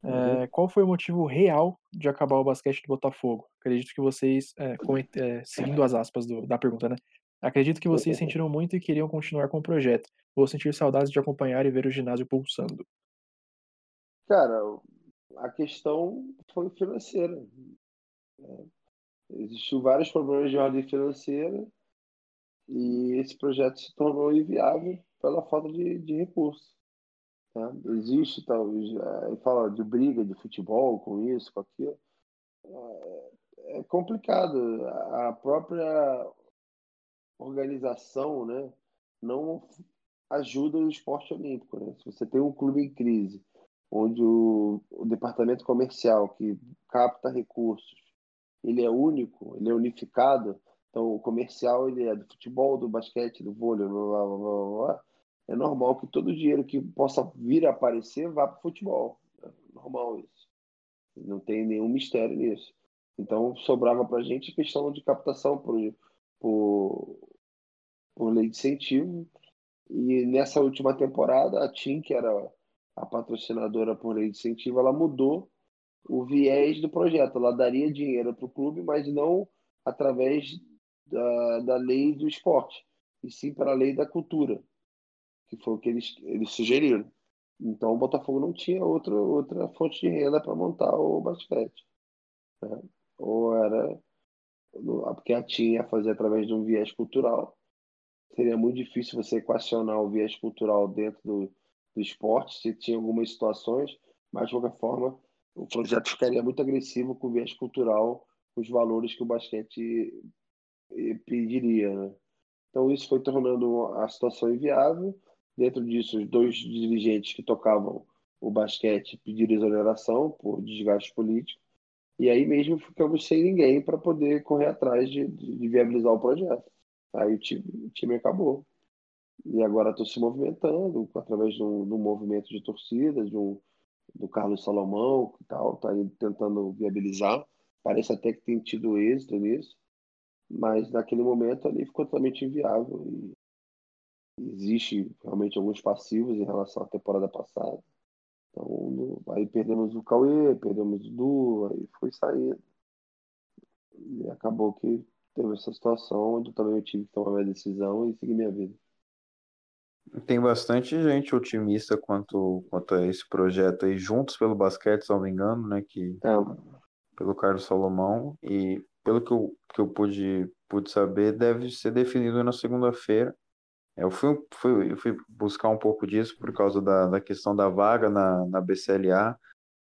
Uhum. É, qual foi o motivo real de acabar o basquete do Botafogo? Acredito que vocês, é, é, seguindo as aspas do, da pergunta, né? Acredito que vocês sentiram muito e queriam continuar com o projeto, ou sentir saudades de acompanhar e ver o ginásio pulsando. Cara, a questão foi financeira. Né? Existiu vários problemas de ordem financeira e esse projeto se tornou inviável pela falta de, de recursos. Né? Existe, talvez, é, fala de briga de futebol com isso, com aquilo. É, é complicado. A própria organização né, não ajuda o esporte olímpico. Né? Se você tem um clube em crise, onde o, o departamento comercial que capta recursos, ele é único, ele é unificado, então o comercial ele é do futebol, do basquete, do vôlei, blá, blá, blá, blá, é normal que todo o dinheiro que possa vir a aparecer vá para o futebol. É normal isso. Não tem nenhum mistério nisso. Então, sobrava para a gente questão de captação por, por, por lei de incentivo. E nessa última temporada, a TIM, que era a patrocinadora por lei de incentivo, ela mudou o viés do projeto. Ela daria dinheiro para o clube, mas não através da, da lei do esporte, e sim para a lei da cultura que foi o que eles, eles sugeriram. Então o Botafogo não tinha outra, outra fonte de renda para montar o basquete. Né? Ou era. Porque a TIM ia fazer através de um viés cultural. Seria muito difícil você equacionar o viés cultural dentro do, do esporte, se tinha algumas situações, mas de qualquer forma o projeto ficaria muito agressivo com o viés cultural, com os valores que o basquete eh, pediria. Né? Então isso foi tornando a situação inviável Dentro disso, os dois dirigentes que tocavam o basquete pediram exoneração por desgaste político. E aí mesmo ficamos sem ninguém para poder correr atrás de, de, viabilizar o projeto. Aí o time, o time acabou. E agora estou se movimentando através de um, de um, movimento de torcidas, de um, do Carlos Salomão, que tal, está tentando viabilizar. Parece até que tem tido êxito nisso, mas naquele momento ali ficou totalmente inviável. E existe realmente alguns passivos em relação à temporada passada. Então, no, aí perdemos o Cauê, perdemos o Du, aí foi saindo. E acabou que teve essa situação onde também eu tive que tomar minha decisão e seguir minha vida. Tem bastante gente otimista quanto, quanto a esse projeto aí, juntos pelo basquete, se não me engano, né? Que, é. Pelo Carlos Salomão. E pelo que eu, que eu pude, pude saber, deve ser definido na segunda-feira. Eu fui, fui, eu fui buscar um pouco disso por causa da, da questão da vaga na, na BCLA,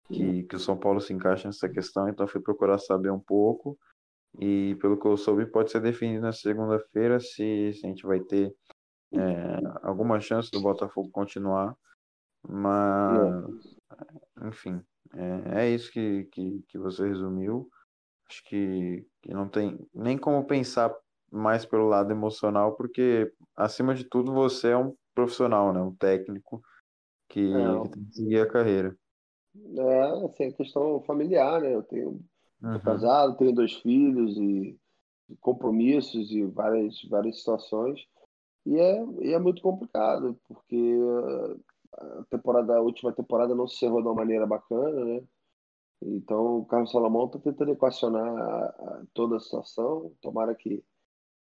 que, que o São Paulo se encaixa nessa questão, então fui procurar saber um pouco. E pelo que eu soube, pode ser definido na segunda-feira se, se a gente vai ter é, alguma chance do Botafogo continuar. Mas, enfim, é, é isso que, que, que você resumiu. Acho que, que não tem nem como pensar mais pelo lado emocional, porque, acima de tudo, você é um profissional, né? um técnico que, É, que tem que seguir a carreira. é assim, a questão familiar, né? Eu tenho, Uhum, casado, tenho dois filhos e compromissos e várias, várias situações. E é, e é muito complicado, porque a temporada, a última temporada não se encerrou de uma maneira bacana, né? Então, o Carlos Salomão está tentando equacionar a- a- toda a situação. Tomara que,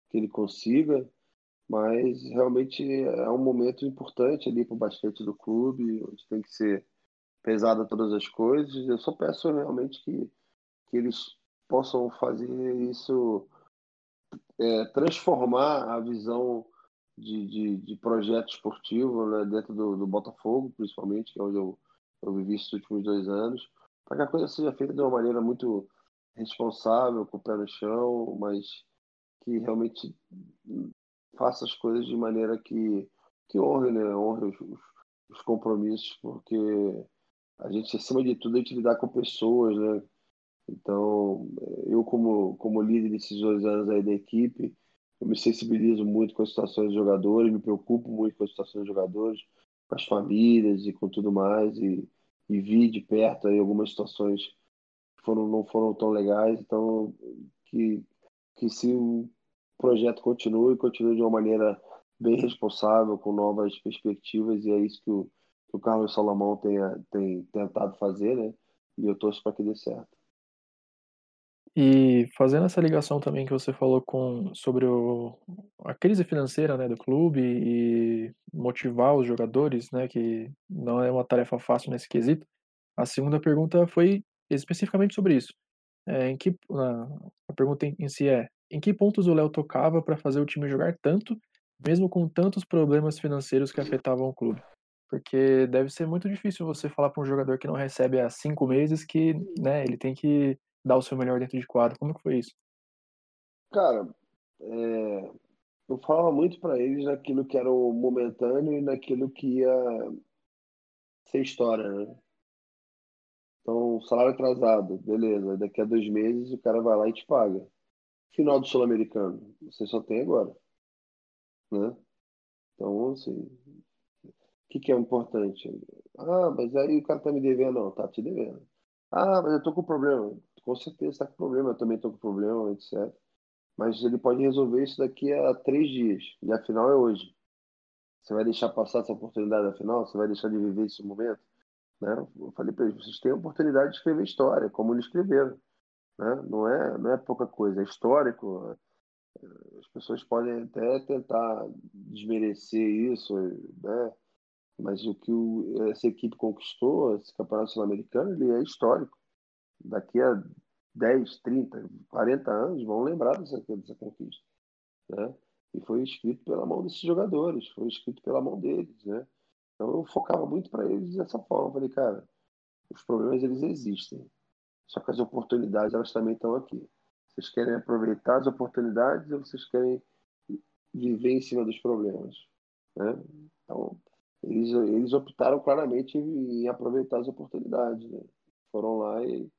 que ele consiga, mas realmente é um momento importante ali para o basquete do clube, onde tem que ser pesada todas as coisas. Eu só peço realmente que, que eles possam fazer isso, é, transformar a visão de, de, de projeto esportivo, né, dentro do, do Botafogo, principalmente, que é onde eu, eu vivi esses últimos dois anos, para que a coisa seja feita de uma maneira muito responsável, com o pé no chão, mas que realmente faça as coisas de maneira que, que honre, né? Honre os, os, os compromissos, porque a gente, acima de tudo, a gente lidar com pessoas, né? Então, eu como, como líder desses dois anos aí da equipe, eu me sensibilizo muito com as situações dos jogadores, me preocupo muito com as situações dos jogadores, com as famílias e com tudo mais, e, e vi de perto aí algumas situações que foram, não foram tão legais, então que, que se o projeto continue, continue de uma maneira bem responsável, com novas perspectivas, e é isso que o, que o Carlos Salomão tenha, tem tentado fazer, né? E eu torço para que dê certo. E fazendo essa ligação também que você falou com sobre o, a crise financeira, né, do clube e motivar os jogadores, né, que não é uma tarefa fácil nesse quesito. A segunda pergunta foi especificamente sobre isso. É, em que a, pergunta em, em si é: em que pontos o Léo tocava para fazer o time jogar tanto, mesmo com tantos problemas financeiros que afetavam o clube? Porque deve ser muito difícil você falar para um jogador que não recebe há cinco meses que, né, ele tem que dar o seu melhor dentro de quadro. Como que foi isso? Cara, é, eu falava muito para eles naquilo que era o momentâneo e naquilo que ia ser história, né? Então, salário atrasado, beleza. Daqui a dois meses o cara vai lá e te paga. Final do Sul-Americano, você só tem agora, né? Então, assim, o que que é importante? Ah, mas aí o cara tá me devendo. Não, tá te devendo. Ah, mas eu tô com problema. Com certeza tá com problema, eu também tô com problema, etc. Mas ele pode resolver isso daqui a três dias. E a final é hoje. Você vai deixar passar essa oportunidade da final? Você vai deixar de viver esse momento? Né? Eu falei para eles, vocês têm a oportunidade de escrever história, como eles escreveram. Né? Não, é, não é pouca coisa, é histórico. As pessoas podem até tentar desmerecer isso, né? mas o que o, essa equipe conquistou, esse campeonato sul-americano, ele é histórico. Daqui a 10, 30, 40 anos vão lembrar dessa, dessa conquista. Né? E foi escrito pela mão desses jogadores, foi escrito pela mão deles. Né? Então eu focava muito para eles dessa forma. Falei, cara, os problemas eles existem, só que as oportunidades elas também estão aqui. Vocês querem aproveitar as oportunidades ou vocês querem viver em cima dos problemas? Né? Então eles, eles optaram claramente em, em aproveitar as oportunidades. Né? Foram lá e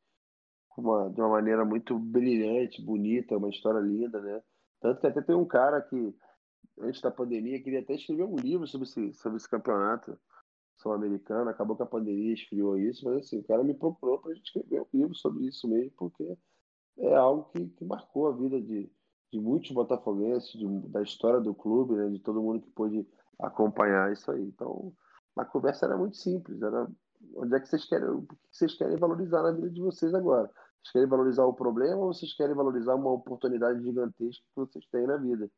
uma, de uma maneira muito brilhante, bonita, uma história linda, né? Tanto que até tem um cara que, antes da pandemia, queria até escrever um livro sobre esse, sobre esse campeonato sul-americano. Acabou que a pandemia esfriou isso, mas assim, o cara me procurou para gente escrever um livro sobre isso mesmo, porque é algo que, que marcou a vida de, de muitos botafoguenses, de, da história do clube, né? De todo mundo que pôde acompanhar isso aí. Então, a conversa era muito simples, era onde é que vocês querem, o que vocês querem valorizar na vida de vocês agora? Vocês querem valorizar o problema ou vocês querem valorizar uma oportunidade gigantesca que vocês têm na vida?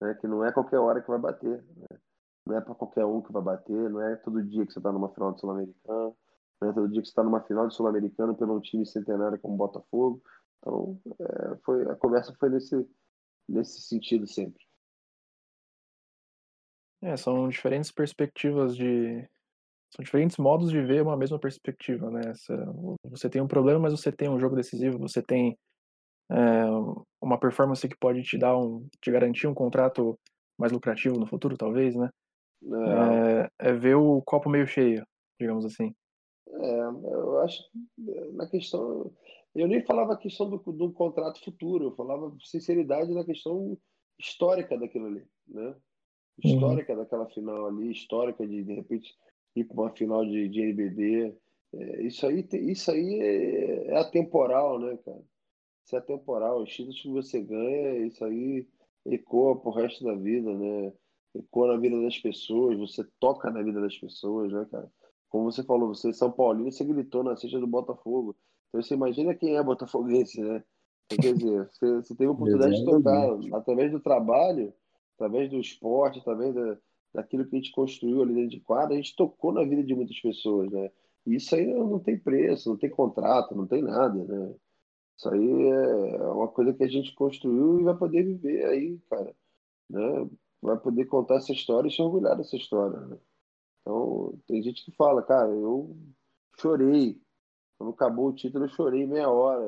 Né? Que não é qualquer hora que vai bater. Né? Não é para qualquer um que vai bater, não é todo dia que você está numa final de Sul-Americano, não é todo dia que você está numa final de Sul-Americano pelo um time centenário como Botafogo. Então, é, foi, a conversa foi nesse, nesse sentido sempre. É, são diferentes perspectivas de. São diferentes modos de ver uma mesma perspectiva, né? Você tem um problema, mas você tem um jogo decisivo, você tem é, uma performance que pode te dar um, te garantir um contrato mais lucrativo no futuro, talvez, né? É, é ver o copo meio cheio, digamos assim. É, eu acho na questão. Eu nem falava a questão do, do contrato futuro, eu falava sinceridade na questão histórica daquilo ali, né? Uhum. Histórica uhum. daquela final ali, histórica de de repente ir para uma final de, de NBB. É, isso aí, isso aí é, é atemporal, né, cara? Isso é atemporal. Os títulos que você ganha, isso aí ecoa pro resto da vida, né? Ecoa na vida das pessoas, você toca na vida das pessoas, né, cara? Como você falou, você é São Paulino, você gritou na cesta do Botafogo. Então você imagina quem é botafoguense, né? Então, quer dizer, você, você tem a oportunidade de tocar através do trabalho, através do esporte, através da, daquilo que a gente construiu ali dentro de quadra, a gente tocou na vida de muitas pessoas, né? E isso aí não tem preço, não tem contrato, não tem nada, né? Isso aí é uma coisa que a gente construiu e vai poder viver aí, cara, né? Vai poder contar essa história e se orgulhar dessa história, né? Então, tem gente que fala, cara, eu chorei. Quando acabou o título, eu chorei meia hora.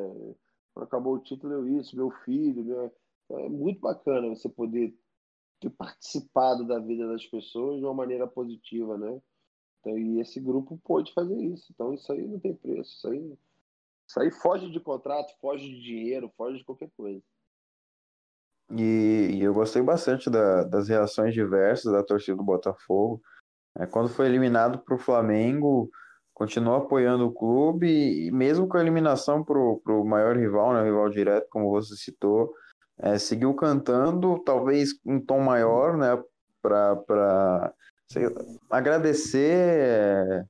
Quando acabou o título, eu isso, meu filho. Meu... É muito bacana você poder ter participado da vida das pessoas de uma maneira positiva, né? Então, e esse grupo pôde fazer isso. Então, isso aí não tem preço. Isso aí, isso aí foge de contrato, foge de dinheiro, foge de qualquer coisa. E, e eu gostei bastante da, das reações diversas da torcida do Botafogo. É, quando foi eliminado para o Flamengo, continuou apoiando o clube, e mesmo com a eliminação para o maior rival, né, rival direto, como você citou, é, seguiu cantando, talvez em tom maior, né, para agradecer é,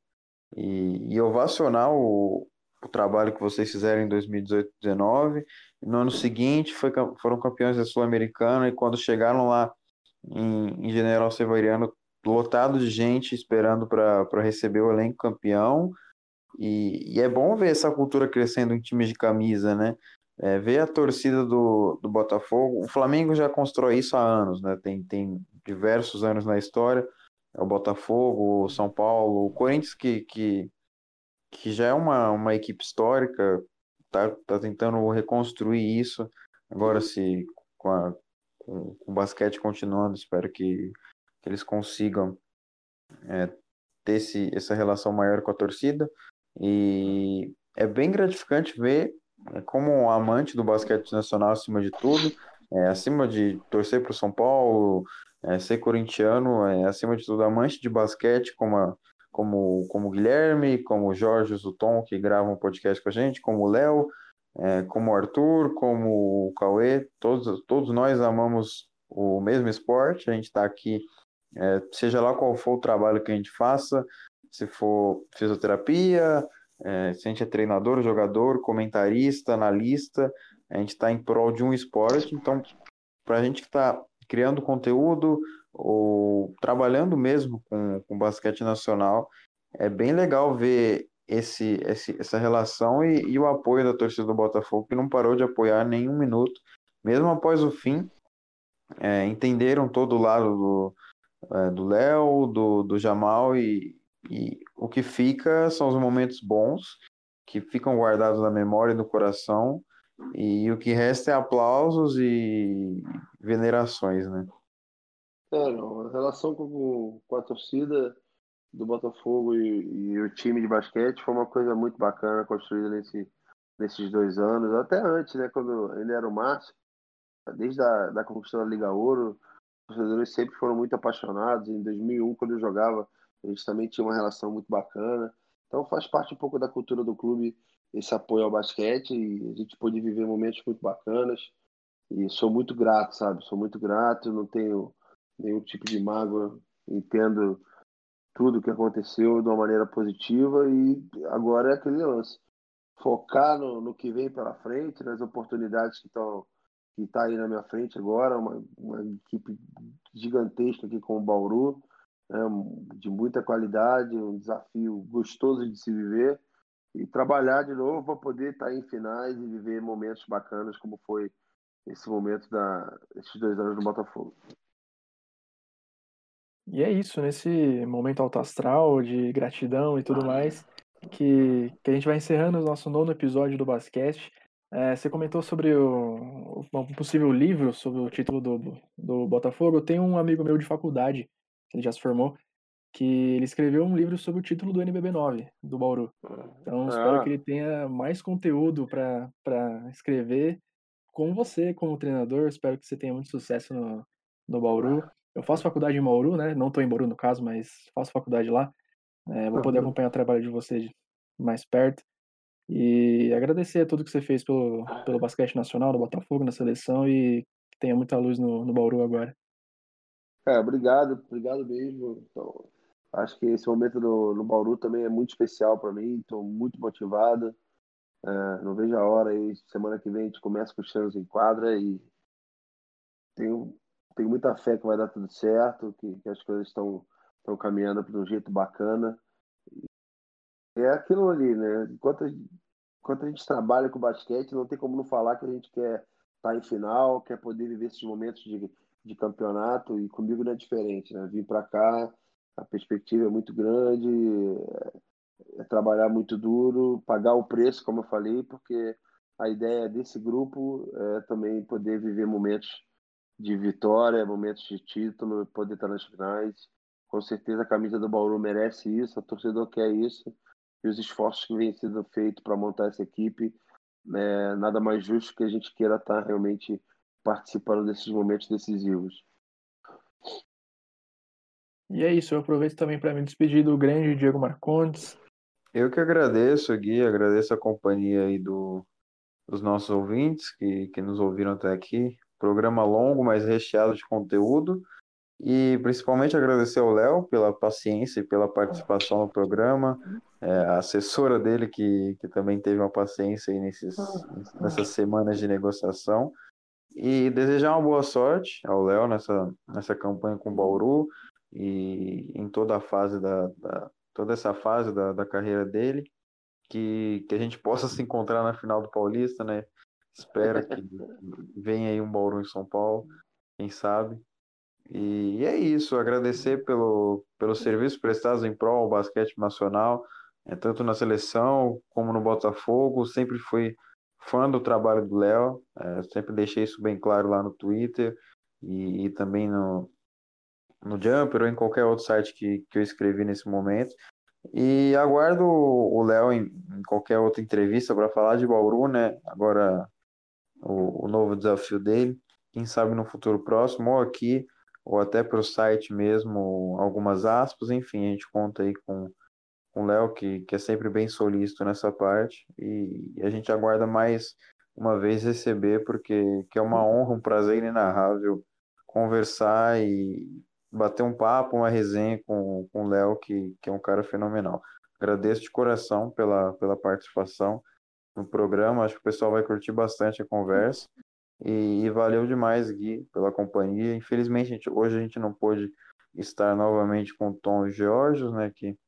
e, e, ovacionar o, o trabalho que vocês fizeram em 2018 2019. No ano seguinte foi, foram campeões da Sul-Americana e quando chegaram lá em, em General Severiano lotado de gente esperando para receber o elenco campeão. E, e, é bom ver essa cultura crescendo em times de camisa, né? É, ver a torcida do, do Botafogo. O Flamengo já constrói isso há anos, né? Tem, tem diversos anos na história. É o Botafogo, o São Paulo, o Corinthians, que, que, que já é uma, uma equipe histórica, tá, tá tentando reconstruir isso. Agora, se com, a, com, com o basquete continuando, espero que que eles consigam é, ter esse, essa relação maior com a torcida. E é bem gratificante ver como amante do basquete nacional acima de tudo, é, acima de torcer para o São Paulo, é, ser corintiano, é, acima de tudo amante de basquete, como, a, como, como o Guilherme, como o Jorge Zuton, que gravam um podcast com a gente, como o Léo, é, como o Arthur, como o Cauê, todos, todos nós amamos o mesmo esporte, a gente está aqui é, seja lá qual for o trabalho que a gente faça, se for fisioterapia, é, se a gente é treinador, jogador, comentarista, analista, a gente está em prol de um esporte. Então, para a gente que está criando conteúdo ou trabalhando mesmo com, com basquete nacional, é bem legal ver esse, esse, essa relação e, e, o apoio da torcida do Botafogo, que não parou de apoiar nenhum minuto, mesmo após o fim, é, entenderam todo o lado do, é, do Léo, do, do Jamal e, e o que fica são os momentos bons que ficam guardados na memória e no coração e o que resta é aplausos e venerações, né? A relação com, com a torcida do Botafogo e, e, o time de basquete foi uma coisa muito bacana construída nesse, nesses dois anos, até antes, né, quando ele era o Márcio, desde a da conquista da Liga Ouro, torcedores sempre foram muito apaixonados. Em 2001, quando eu jogava, a gente também tinha uma relação muito bacana. Então faz parte um pouco da cultura do clube esse apoio ao basquete e a gente pôde viver momentos muito bacanas. E sou muito grato, sabe? Sou muito grato, não tenho nenhum tipo de mágoa, entendo tudo o que aconteceu de uma maneira positiva e agora é aquele lance. Focar no, no que vem pela frente, nas oportunidades que estão que está aí na minha frente agora, uma, uma equipe gigantesca aqui com o Bauru, né, de muita qualidade, um desafio gostoso de se viver e trabalhar de novo para poder estar tá em finais e viver momentos bacanas como foi esse momento da esses dois anos do Botafogo. E é isso, nesse momento alto astral de gratidão e tudo mais, que, que a gente vai encerrando o nosso nono episódio do basquete. É, você comentou sobre o, um possível livro sobre o título do, do Botafogo. Tenho um amigo meu de faculdade, ele já se formou, que ele escreveu um livro sobre o título do NBB9, do Bauru. Então, espero Ah, que ele tenha mais conteúdo para escrever com você como treinador. Espero que você tenha muito sucesso no, no Bauru. Eu faço faculdade em Bauru, né? Não estou em Bauru no caso, mas faço faculdade lá. É, vou poder acompanhar o trabalho de você mais perto. E agradecer a tudo que você fez pelo, pelo basquete nacional, do Botafogo, na seleção e que tenha muita luz no, no Bauru agora. É, obrigado, obrigado mesmo. Então, acho que esse momento no, no Bauru também é muito especial para mim. Estou muito motivado. É, não vejo a hora aí. Semana que vem a gente começa com os treinos em quadra e tenho, tenho muita fé que vai dar tudo certo, que, que as coisas estão caminhando de um jeito bacana. É aquilo ali, né? Enquanto a, enquanto a gente trabalha com basquete, não tem como não falar que a gente quer estar em final, quer poder viver esses momentos de, de campeonato, e comigo não é diferente, né? Vim para cá, a perspectiva é muito grande, é, é trabalhar muito duro, pagar o preço, como eu falei, porque a ideia desse grupo é também poder viver momentos de vitória, momentos de título, poder estar nas finais. Com certeza a camisa do Bauru merece isso, a torcedor quer isso e os esforços que vêm sendo feitos para montar essa equipe, é, nada mais justo que a gente queira estar realmente participando desses momentos decisivos. E é isso, eu aproveito também para me despedir do grande Diego Marcondes. Eu que agradeço, Gui, agradeço a companhia aí do, dos nossos ouvintes que, que nos ouviram até aqui. Programa longo, mas recheado de conteúdo. E principalmente agradecer ao Léo pela paciência e pela participação no programa, é, a assessora dele que, que também teve uma paciência aí nesses, nessas semanas de negociação. E desejar uma boa sorte ao Léo nessa, nessa campanha com o Bauru e em toda a fase da, da toda essa fase da, da carreira dele, que, que a gente possa se encontrar na final do Paulista, né? Espero que venha aí um Bauru em São Paulo, quem sabe. E é isso, agradecer pelo, pelo serviço prestados em prol ao basquete nacional, é, tanto na seleção como no Botafogo. Sempre fui fã do trabalho do Léo, é, sempre deixei isso bem claro lá no Twitter e, e também no, no Jumper ou em qualquer outro site que, que eu escrevi nesse momento. E aguardo o Léo em, em qualquer outra entrevista para falar de Bauru, né? Agora o, o novo desafio dele, quem sabe no futuro próximo, ou aqui ou até para o site mesmo, algumas aspas, enfim, a gente conta aí com, com o Léo, que, que é sempre bem solícito nessa parte, e, e a gente aguarda mais uma vez receber, porque que é uma honra, um prazer inenarrável conversar e bater um papo, uma resenha com, com o Léo, que, que é um cara fenomenal. Agradeço de coração pela, pela participação no programa, acho que o pessoal vai curtir bastante a conversa. E, e, valeu demais, Gui, pela companhia. Infelizmente, a gente, hoje a gente não pôde estar novamente com o Tom e o Georgios, né, que,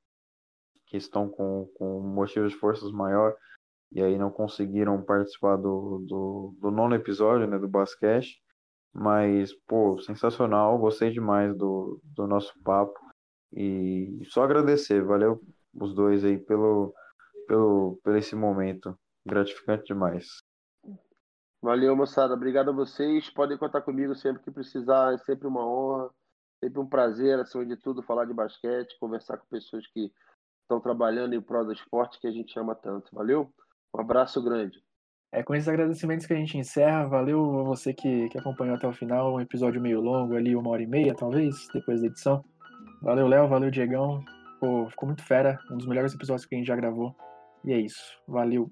que estão com, com motivos de forças maior e aí não conseguiram participar do, do, do nono episódio, né, do basquete. Mas, pô, sensacional, gostei demais do, do nosso papo e só agradecer, valeu os dois aí pelo, pelo, por esse momento, gratificante demais. Valeu, moçada. Obrigado a vocês. Podem contar comigo sempre que precisar. É sempre uma honra, sempre um prazer, acima de tudo, falar de basquete, conversar com pessoas que estão trabalhando em prol do esporte que a gente ama tanto. Valeu? Um abraço grande. É com esses agradecimentos que a gente encerra. Valeu a você que, que acompanhou até o final. Um episódio meio longo ali, uma hora e meia, talvez, depois da edição. Valeu, Léo. Valeu, Diegão. Pô, ficou muito fera. Um dos melhores episódios que a gente já gravou. E é isso. Valeu.